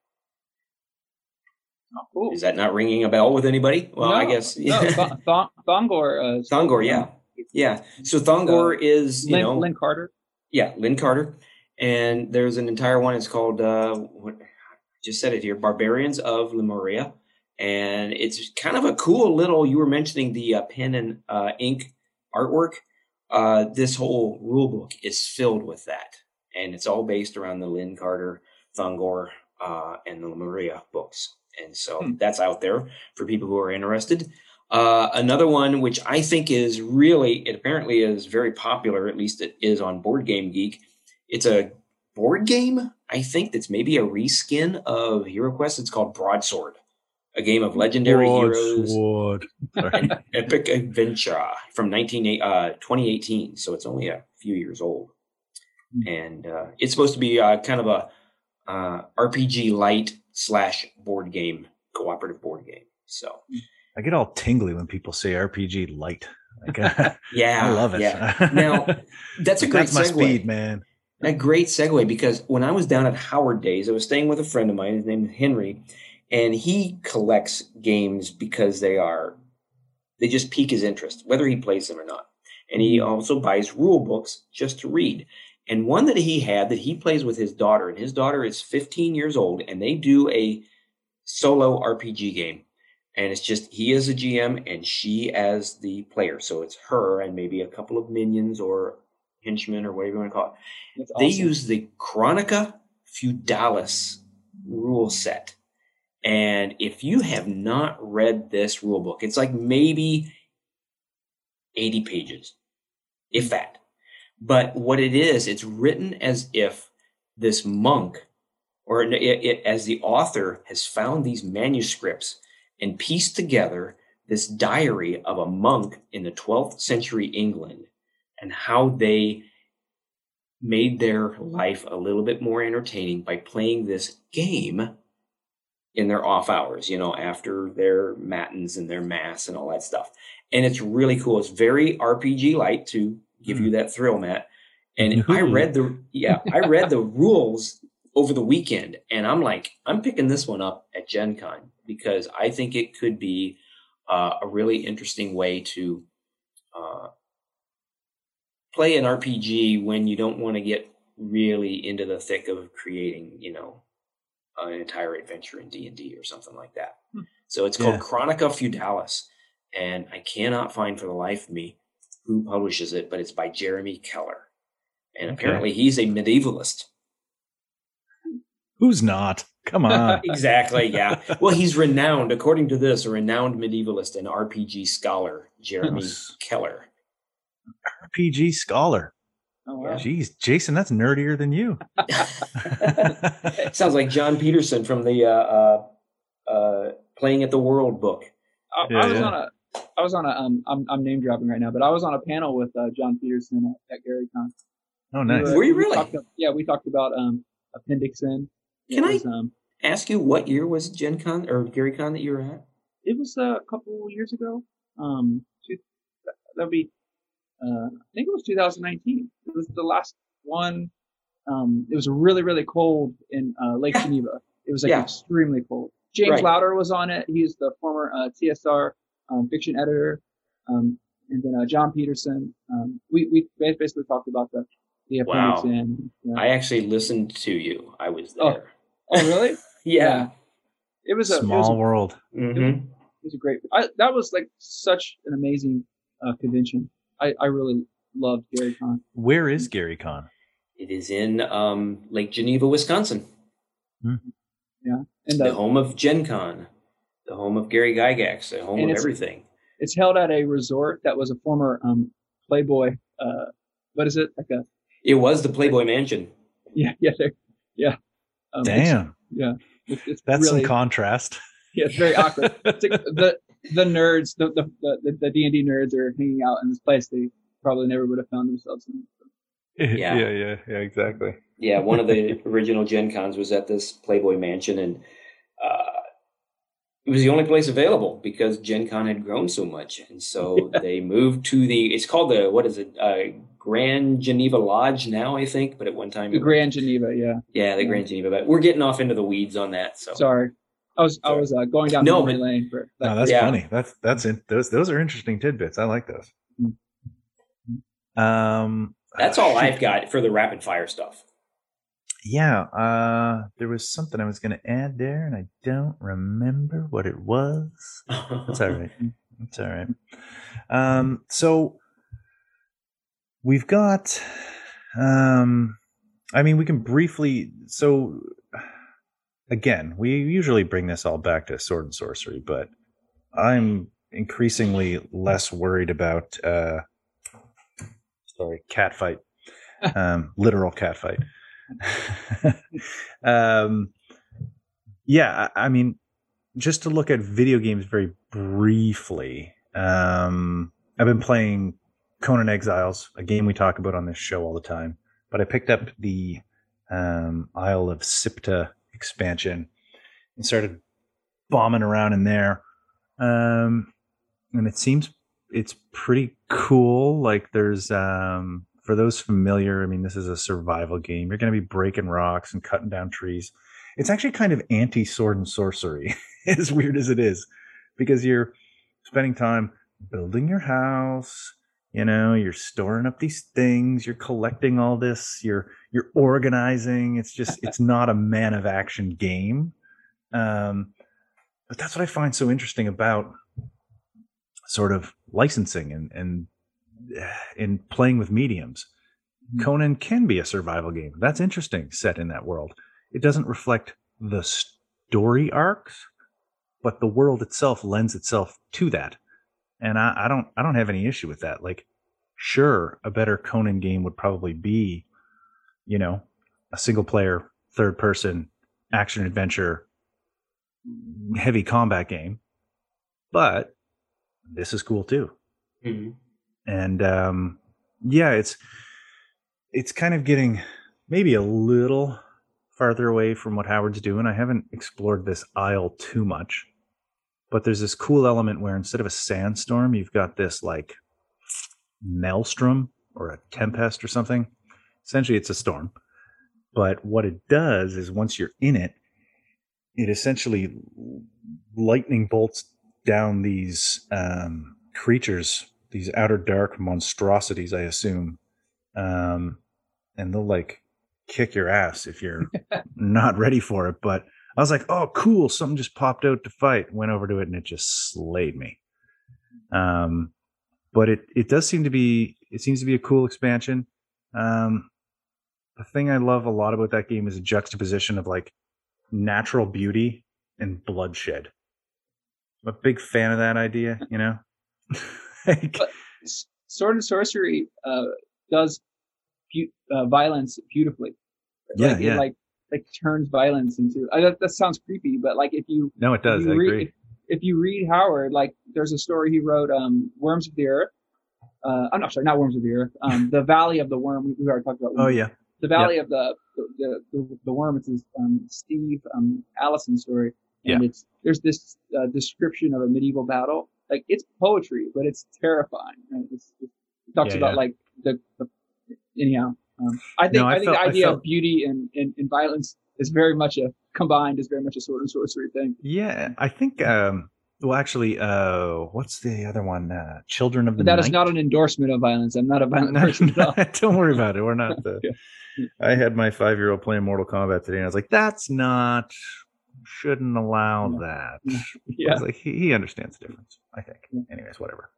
Oh. Is that not ringing a bell with anybody? Well, I No, guess. no. Th- (laughs) Th- Thongor. Uh, Thongor, yeah. Yeah. So Thongor is, you Lin, know, Lin Carter. Yeah, Lin Carter. And there's an entire one. It's called uh, what I just said it here, Barbarians of Lemuria, and it's kind of a cool little. You were mentioning the uh, pen and uh, ink artwork. Uh, this whole rule book is filled with that, and it's all based around the Lin Carter, Thongor, uh, and the Lemuria books. And so hmm. that's out there for people who are interested. Uh, another one, which I think is really, it apparently is very popular, at least it is on Board Game Geek. It's a board game, I think, that's maybe a reskin of Hero Quest. It's called Broadsword, a game of legendary Broadsword. heroes. epic adventure from 19, uh, 2018. So it's only a few years old. Hmm. And uh, it's supposed to be uh, kind of a uh, RPG light slash board game, cooperative board game. So I get all tingly when people say RPG light. Like, (laughs) yeah, I love it. Yeah. (laughs) Now that's a great that's my speed, man. A great segue because when I was down at Howard Days, I was staying with a friend of mine. His name is Henry, and he collects games because they are they just pique his interest, whether he plays them or not. And he also buys rule books just to read. And one that he had that he plays with his daughter, and his daughter is 15 years old, and they do a solo RPG game and it's just he as a GM and she as the player. So it's her and maybe a couple of minions or henchmen or whatever you want to call it. They use the Chronica Feudalis rule set. And if you have not read this rule book, it's like maybe 80 pages, if hmm. that. But what it is, it's written as if this monk or it, it, as the author has found these manuscripts and pieced together this diary of a monk in the 12th century England and how they made their life a little bit more entertaining by playing this game in their off hours, you know, after their matins and their mass and all that stuff. And it's really cool. It's very RPG light to give you hmm. that thrill, Matt. And (laughs) I read the yeah, I read the rules over the weekend. And I'm like, I'm picking this one up at Gen Con because I think it could be uh, a really interesting way to uh, play an RPG when you don't want to get really into the thick of creating, you know, an entire adventure in D and D or something like that. Hmm. So it's called yeah. Chronica Feudalis, and I cannot find for the life of me who publishes it, but it's by Jeremy Keller, and okay. apparently he's a medievalist. Who's not? Come on. (laughs) exactly. Yeah. Well, he's renowned, according to this, a renowned medievalist and RPG scholar, Jeremy. Keller. RPG scholar. Oh, wow. Jeez, Jason, that's nerdier than you. (laughs) (laughs) Sounds like Jon Peterson from the uh, uh, uh, Playing at the World book. I, yeah, I was yeah. on a, I was on a, um, I'm, I'm name dropping right now, but I was on a panel with uh, Jon Peterson at, at Gary Con. Oh, nice. We were, you really? We yeah, we talked about um, Appendix N can was, I um, ask you what year was Gen Con or Gary Con that you were at? It was uh, a couple years ago. Um, that would be, uh, I think it was 2019. It was the last one. Um, it was really, really cold in uh, Lake (laughs) Geneva. It was like yeah. extremely cold. James right. Lowder was on it. He's the former uh, TSR um, fiction editor. Um, and then uh, Jon Peterson. Um, we we basically talked about the the wow. in. Yeah. I actually listened to you. I was oh. there. Oh, oh really? (laughs) yeah. yeah. It was a small it was a, world. Mm-hmm. It, was, it, was, a great. I, that was like such an amazing uh, convention. I, I really loved Gary Con. Where is Gary Con? It is in um, Lake Geneva, Wisconsin. Mm-hmm. Yeah, and the, the, home of Gen Con, the home of Gary Gygax, the home of it's, everything. It's held at a resort that was a former um, Playboy. Uh, what is it? Like a it was the Playboy Mansion. Yeah, yeah, yeah. Um, Damn. yeah, it's, it's that's really, some contrast. Yeah, it's very awkward. It's like (laughs) the the nerds, the the the D and D nerds are hanging out in this place they probably never would have found themselves in. Yeah. yeah, yeah, yeah, exactly. Yeah, one of the (laughs) original Gen Cons was at this Playboy Mansion, and uh, it was the only place available because Gen Con had grown so much, and so (laughs) they moved to the. It's called the what is it? Uh, Grand Geneva Lodge now, I think, but at one time the Grand Geneva, yeah, yeah, the yeah. Grand Geneva. But we're getting off into the weeds on that. So sorry, I was Sorry. I was uh, going down no, memory lane for. That. No, that's yeah. funny. That's that's in, those those are interesting tidbits. I like those. Mm-hmm. Um, that's all I've got for the rapid fire stuff. yeah, uh, there was something I was going to add there, and I don't remember what it was. That's all right. (laughs) That's all right. Um, so we've got, um, I mean, we can briefly. So again, we usually bring this all back to sword and sorcery, but I'm increasingly less worried about. Uh, sorry, cat fight, (laughs) um, literal cat fight. (laughs) um, yeah, I, I, mean, just to look at video games very briefly, um, I've been playing Conan Exiles, a game we talk about on this show all the time. But I picked up the um, Isle of Siptah expansion and started bombing around in there. Um, and it seems it's pretty cool. Like there's um, for those familiar, I mean, this is a survival game. You're going to be breaking rocks and cutting down trees. It's actually kind of anti sword and sorcery, (laughs) as weird as it is, because you're spending time building your house. You know, you're storing up these things. You're collecting all this. You're you're organizing. It's just it's not a man of action game. Um, but that's what I find so interesting about sort of licensing and and (sighs) in playing with mediums. Mm-hmm. Conan can be a survival game. That's interesting, set in that world. It doesn't reflect the story arcs, but the world itself lends itself to that. And I, I don't I don't have any issue with that. Like, sure, a better Conan game would probably be, you know, a single player, third person, action adventure, heavy combat game. But this is cool too. Mm-hmm and um, yeah, it's it's kind of getting maybe a little farther away from what Howard's doing. I haven't explored this isle too much, but there's this cool element where instead of a sandstorm, you've got this like maelstrom or a tempest or something. Essentially, it's a storm. But what it does is once you're in it, it essentially lightning bolts down these um, creatures these outer dark monstrosities, I assume. Um, and they'll like kick your ass if you're (laughs) not ready for it. But I was like, oh, cool. Something just popped out to fight. Went over to it and it just slayed me. Um, but it, it does seem to be, it seems to be a cool expansion. Um, the thing I love a lot about that game is a juxtaposition of like natural beauty and bloodshed. I'm a big fan of that idea, (laughs) you know? (laughs) like, sword and sorcery uh, does uh, violence beautifully. Yeah, like, yeah. Like like turns violence into. Uh, that, that sounds creepy, but like if you no, it does. I read, agree. If, if, you read Howard, like there's a story he wrote, um, Worms of the Earth. Uh, I'm not sorry, not Worms of the Earth. Um, the Valley of the Worm. We, we already talked about. Oh yeah. The Valley of the the, the the Worm. It's this um, Steve um, Allison story, and yeah. it's there's this uh, description of a medieval battle, like it's poetry, but it's terrifying. It's, it talks yeah, about like the, the anyhow. Um, I think no, I, I, think felt, the idea felt... of beauty and, and, and violence is very much a combined is very much a sword and sorcery thing. Yeah, I think. Um, well, actually, uh, what's the other one? Uh, Children of the. But that Night? is not an endorsement of violence. I'm not a violent (laughs) person. (laughs) Don't worry about it. We're not. The, (laughs) yeah. I had my five year old playing Mortal Kombat today, and I was like, "That's not shouldn't allow that. Yeah, like he, he, understands the difference. I think. Anyways, whatever.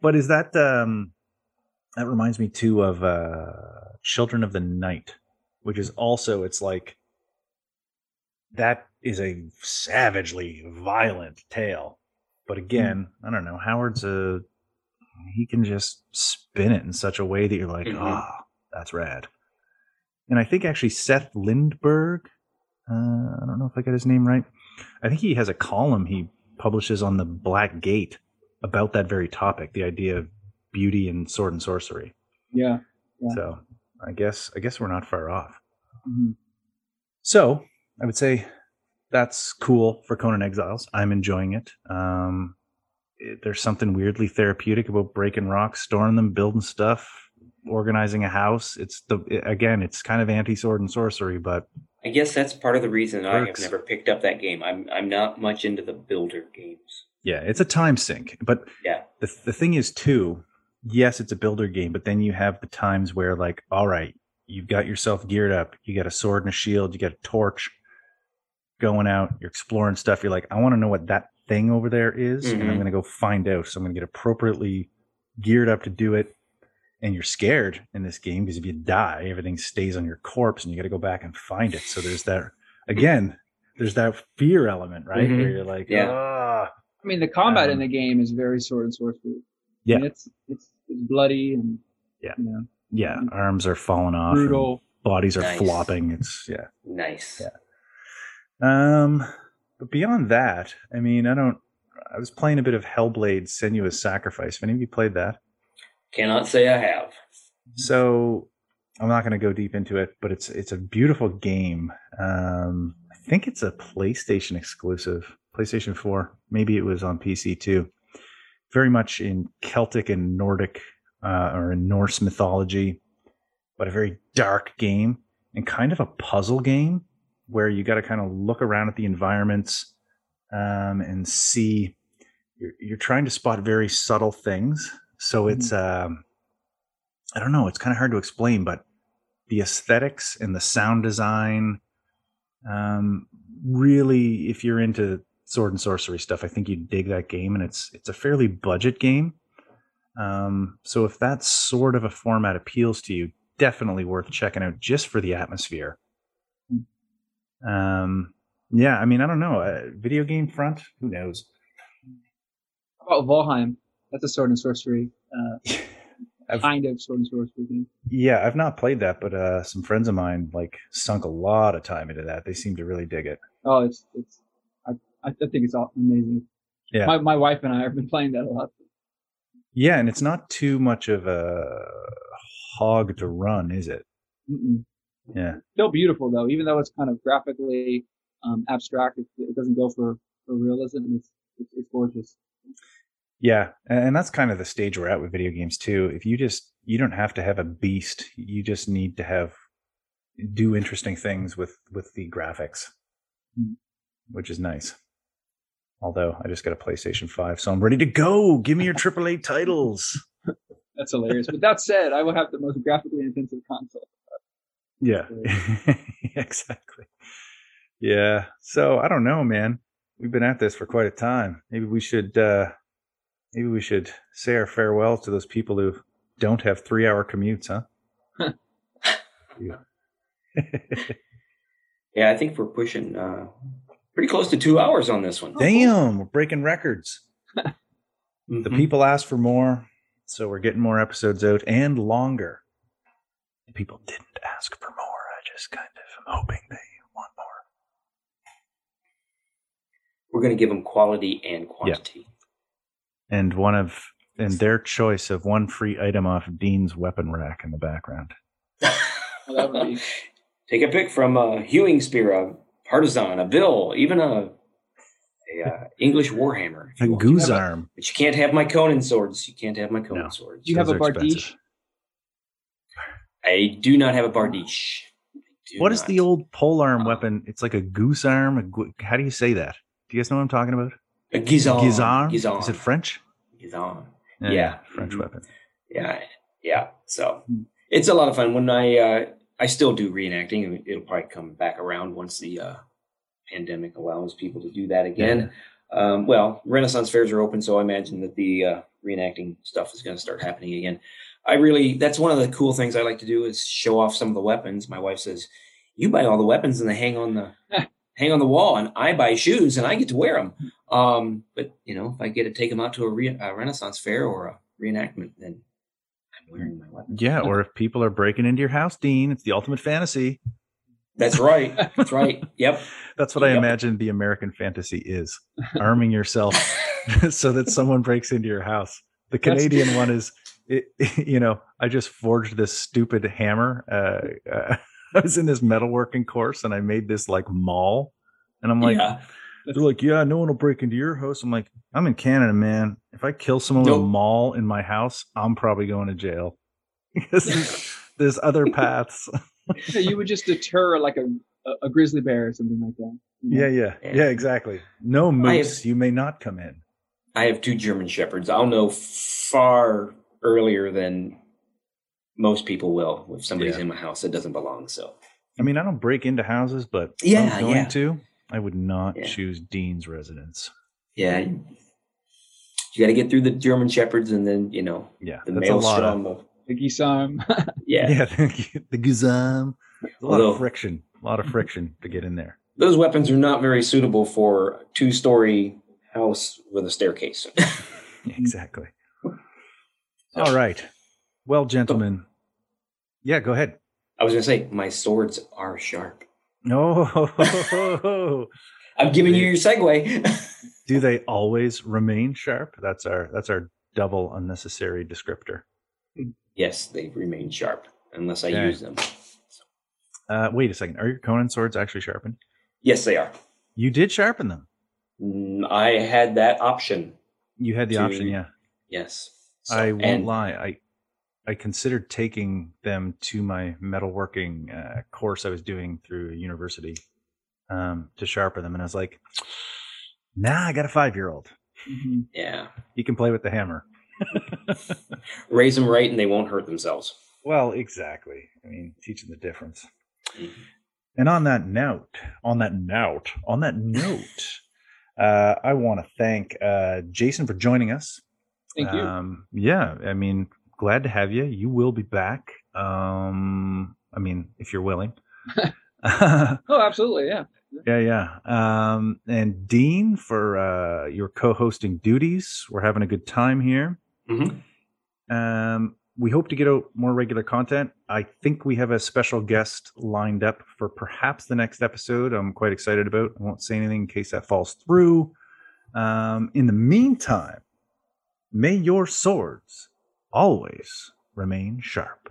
but is that um that reminds me too of uh Children of the Night, which is also it's like that is a savagely violent tale. But again, mm. I don't know. Howard's a he can just spin it in such a way that you're like, mm-hmm. ah, mm-hmm. oh, that's rad. And I think actually Seth Lindberg uh, I don't know if I got his name right. I think he has a column he publishes on the Black Gate about that very topic, the idea of beauty and sword and sorcery. Yeah. yeah. So I guess I guess we're not far off. Mm-hmm. So I would say that's cool for Conan Exiles. I'm enjoying it. Um, it, there's something weirdly therapeutic about breaking rocks, storing them, building stuff, organizing a house. It's the again, it's kind of anti sword and sorcery, but I guess that's part of the reason I have never picked up that game. I'm I'm not much into the builder games. Yeah, it's a time sink, but yeah, the the thing is too. Yes, it's a builder game, but then you have the times where like, all right, you've got yourself geared up. You got a sword and a shield. You got a torch. Going out, you're exploring stuff. You're like, I want to know what that thing over there is, mm-hmm. and I'm mm-hmm. going to go find out. So I'm going to get appropriately geared up to do it. And you're scared in this game because if you die, everything stays on your corpse, and you got to go back and find it. So there's that again. There's that fear element, right? Mm-hmm. Where you're like, yeah. Ah. I mean, the combat um, in the game is very sword and sorcery. Yeah, I mean, it's it's it's bloody and yeah, you know, yeah, arms are falling off. Brutal. Bodies are nice. flopping. It's yeah. Nice. Yeah. Um, but beyond that, I mean, I don't. I was playing a bit of Hellblade: Senua's Sacrifice. Have any of you played that? Cannot say I have. So I'm not going to go deep into it, but it's it's a beautiful game. Um, I think it's a PlayStation exclusive, PlayStation 4. Maybe it was on PC too. Very much in Celtic and Nordic uh, or in Norse mythology, but a very dark game and kind of a puzzle game where you got to kind of look around at the environments um, and see. You're, you're, trying to spot very subtle things, so mm-hmm. it's um, I don't know. It's kind of hard to explain, but the aesthetics and the sound design, um, really, if you're into sword and sorcery stuff, I think you dig that game, and it's it's a fairly budget game. Um, so if that sort of a format appeals to you, definitely worth checking out just for the atmosphere. Um, yeah, I mean, I don't know. Uh, video game front, who knows? How about Valheim? That's a sword and sorcery. Uh, (laughs) kind of sword and sorcery game. Yeah, I've not played that, but uh, some friends of mine like sunk a lot of time into that. They seem to really dig it. Oh, it's it's. I I think it's amazing. Yeah, my my wife and I have been playing that a lot. Yeah, and it's not too much of a hog to run, is it? Mm-mm. Yeah. Still beautiful though, even though it's kind of graphically um, abstract. It, it, doesn't go for, for realism. It's, it's, it's gorgeous. Yeah, and that's kind of the stage we're at with video games too. If you just you don't have to have a beast, you just need to have do interesting things with with the graphics, mm. which is nice. Although I just got a PlayStation 5, so I'm ready to go. Give me your AAA titles. That's hilarious. But that said, I will have the most graphically intensive console. Yeah, (laughs) exactly. Yeah. So I don't know, man. We've been at this for quite a time. Maybe we should, uh, maybe we should say our farewells to those people who don't have three hour commutes, huh? (laughs) yeah. (laughs) yeah, I think we're pushing uh, pretty close to two hours on this one. Damn, we're breaking records. (laughs) mm-hmm. The people asked for more, so we're getting more episodes out and longer. People didn't ask for more. I just kind of am hoping they want more. We're going to give them quality and quantity. Yeah. And one of and their choice of one free item off Dean's weapon rack in the background. well, (laughs) be... Take a pick from a hewing spear, a partisan, a bill, even a a uh, English warhammer. A goose arm. but you can't have my Conan swords. You can't have my Conan no. swords. Do you have a Bardiche? I do not have a Bardiche. What not. is the old pole arm weapon? It's like a goose arm. A gu- how do you say that? Do you guys know what I'm talking about? A guisarme. Guisarme. guisarme. Is it French? Guisarme. Yeah, yeah. French mm-hmm. weapon. Yeah, yeah. So it's a lot of fun. When I uh, I still do reenacting. It'll probably come back around once the uh, pandemic allows people to do that again. Yeah. Um, well, Renaissance fairs are open, so I imagine that the uh, reenacting stuff is going to start happening again. I really that's one of the cool things I like to do is show off some of the weapons. My wife says, "You buy all the weapons and they hang on the hang on the wall, and I buy shoes and I get to wear them." Um, but you know, if I get to take them out to a, re- a Renaissance fair or a reenactment, then wearing my weapon. Yeah, or if people are breaking into your house, Dean, it's the ultimate fantasy. That's right. That's right. (laughs) Yep. That's what yep. I imagine the American fantasy is: arming yourself (laughs) (laughs) so that someone breaks into your house. The Canadian one is it, you know, I just forged this stupid hammer. Uh, uh, I was in this metalworking course and I made this like maul, and I'm like, yeah. They're like, yeah, no one will break into your house. I'm like, I'm in Canada, man. If I kill someone nope. with a maul in my house, I'm probably going to jail (laughs) because there's, (laughs) there's other (laughs) paths. so you would just deter like a a grizzly bear or something like that. You know? Yeah, yeah, yeah, yeah, exactly. No moose, have, you may not come in. I have two German shepherds. I'll know far earlier than most people will if somebody's yeah. in my house that doesn't belong. So, I mean, I don't break into houses, but yeah, I'm going yeah. to. I would not yeah. choose Dean's residence. Yeah, you got to get through the German shepherds, and then you know, yeah, the maelstrom of, of the Gisam. (laughs) yeah, yeah, (laughs) the Gisam. A lot Although, of friction, a lot of friction to get in there. Those weapons are not very suitable for a two-story house with a staircase. (laughs) exactly. All right. Well, gentlemen. Yeah, go ahead. I was going to say, my swords are sharp. No. (laughs) I'm giving you your segue. (laughs) do they always remain sharp? That's our that's our double unnecessary descriptor. Yes, they remain sharp unless I okay. use them. Uh, wait a second. Are your Conan swords actually sharpened? Yes, they are. You did sharpen them. Mm, I had that option. You had the to, option, yeah. Yes. So, I won't lie. I I considered taking them to my metalworking uh, course I was doing through university um, to sharpen them, and I was like, "Nah, I got a five year old. Mm-hmm. Yeah, he can play with the hammer. (laughs) Raise them right, and they won't hurt themselves." Well, exactly. I mean, teaching the difference. Mm-hmm. And on that note, on that note, on that note, (laughs) uh, I want to thank uh, Jason for joining us. Thank you. Um, yeah, I mean, glad to have you. You will be back. Um, I mean, if you're willing. (laughs) (laughs) oh, absolutely. Yeah. Yeah, yeah. Um, and Dean for uh, your co-hosting duties. We're having a good time here. Mm-hmm. Um, we hope to get out more regular content. I think we have a special guest lined up for perhaps the next episode. I'm quite excited about. I won't say anything in case that falls through. Um, in the meantime, may your swords always remain sharp.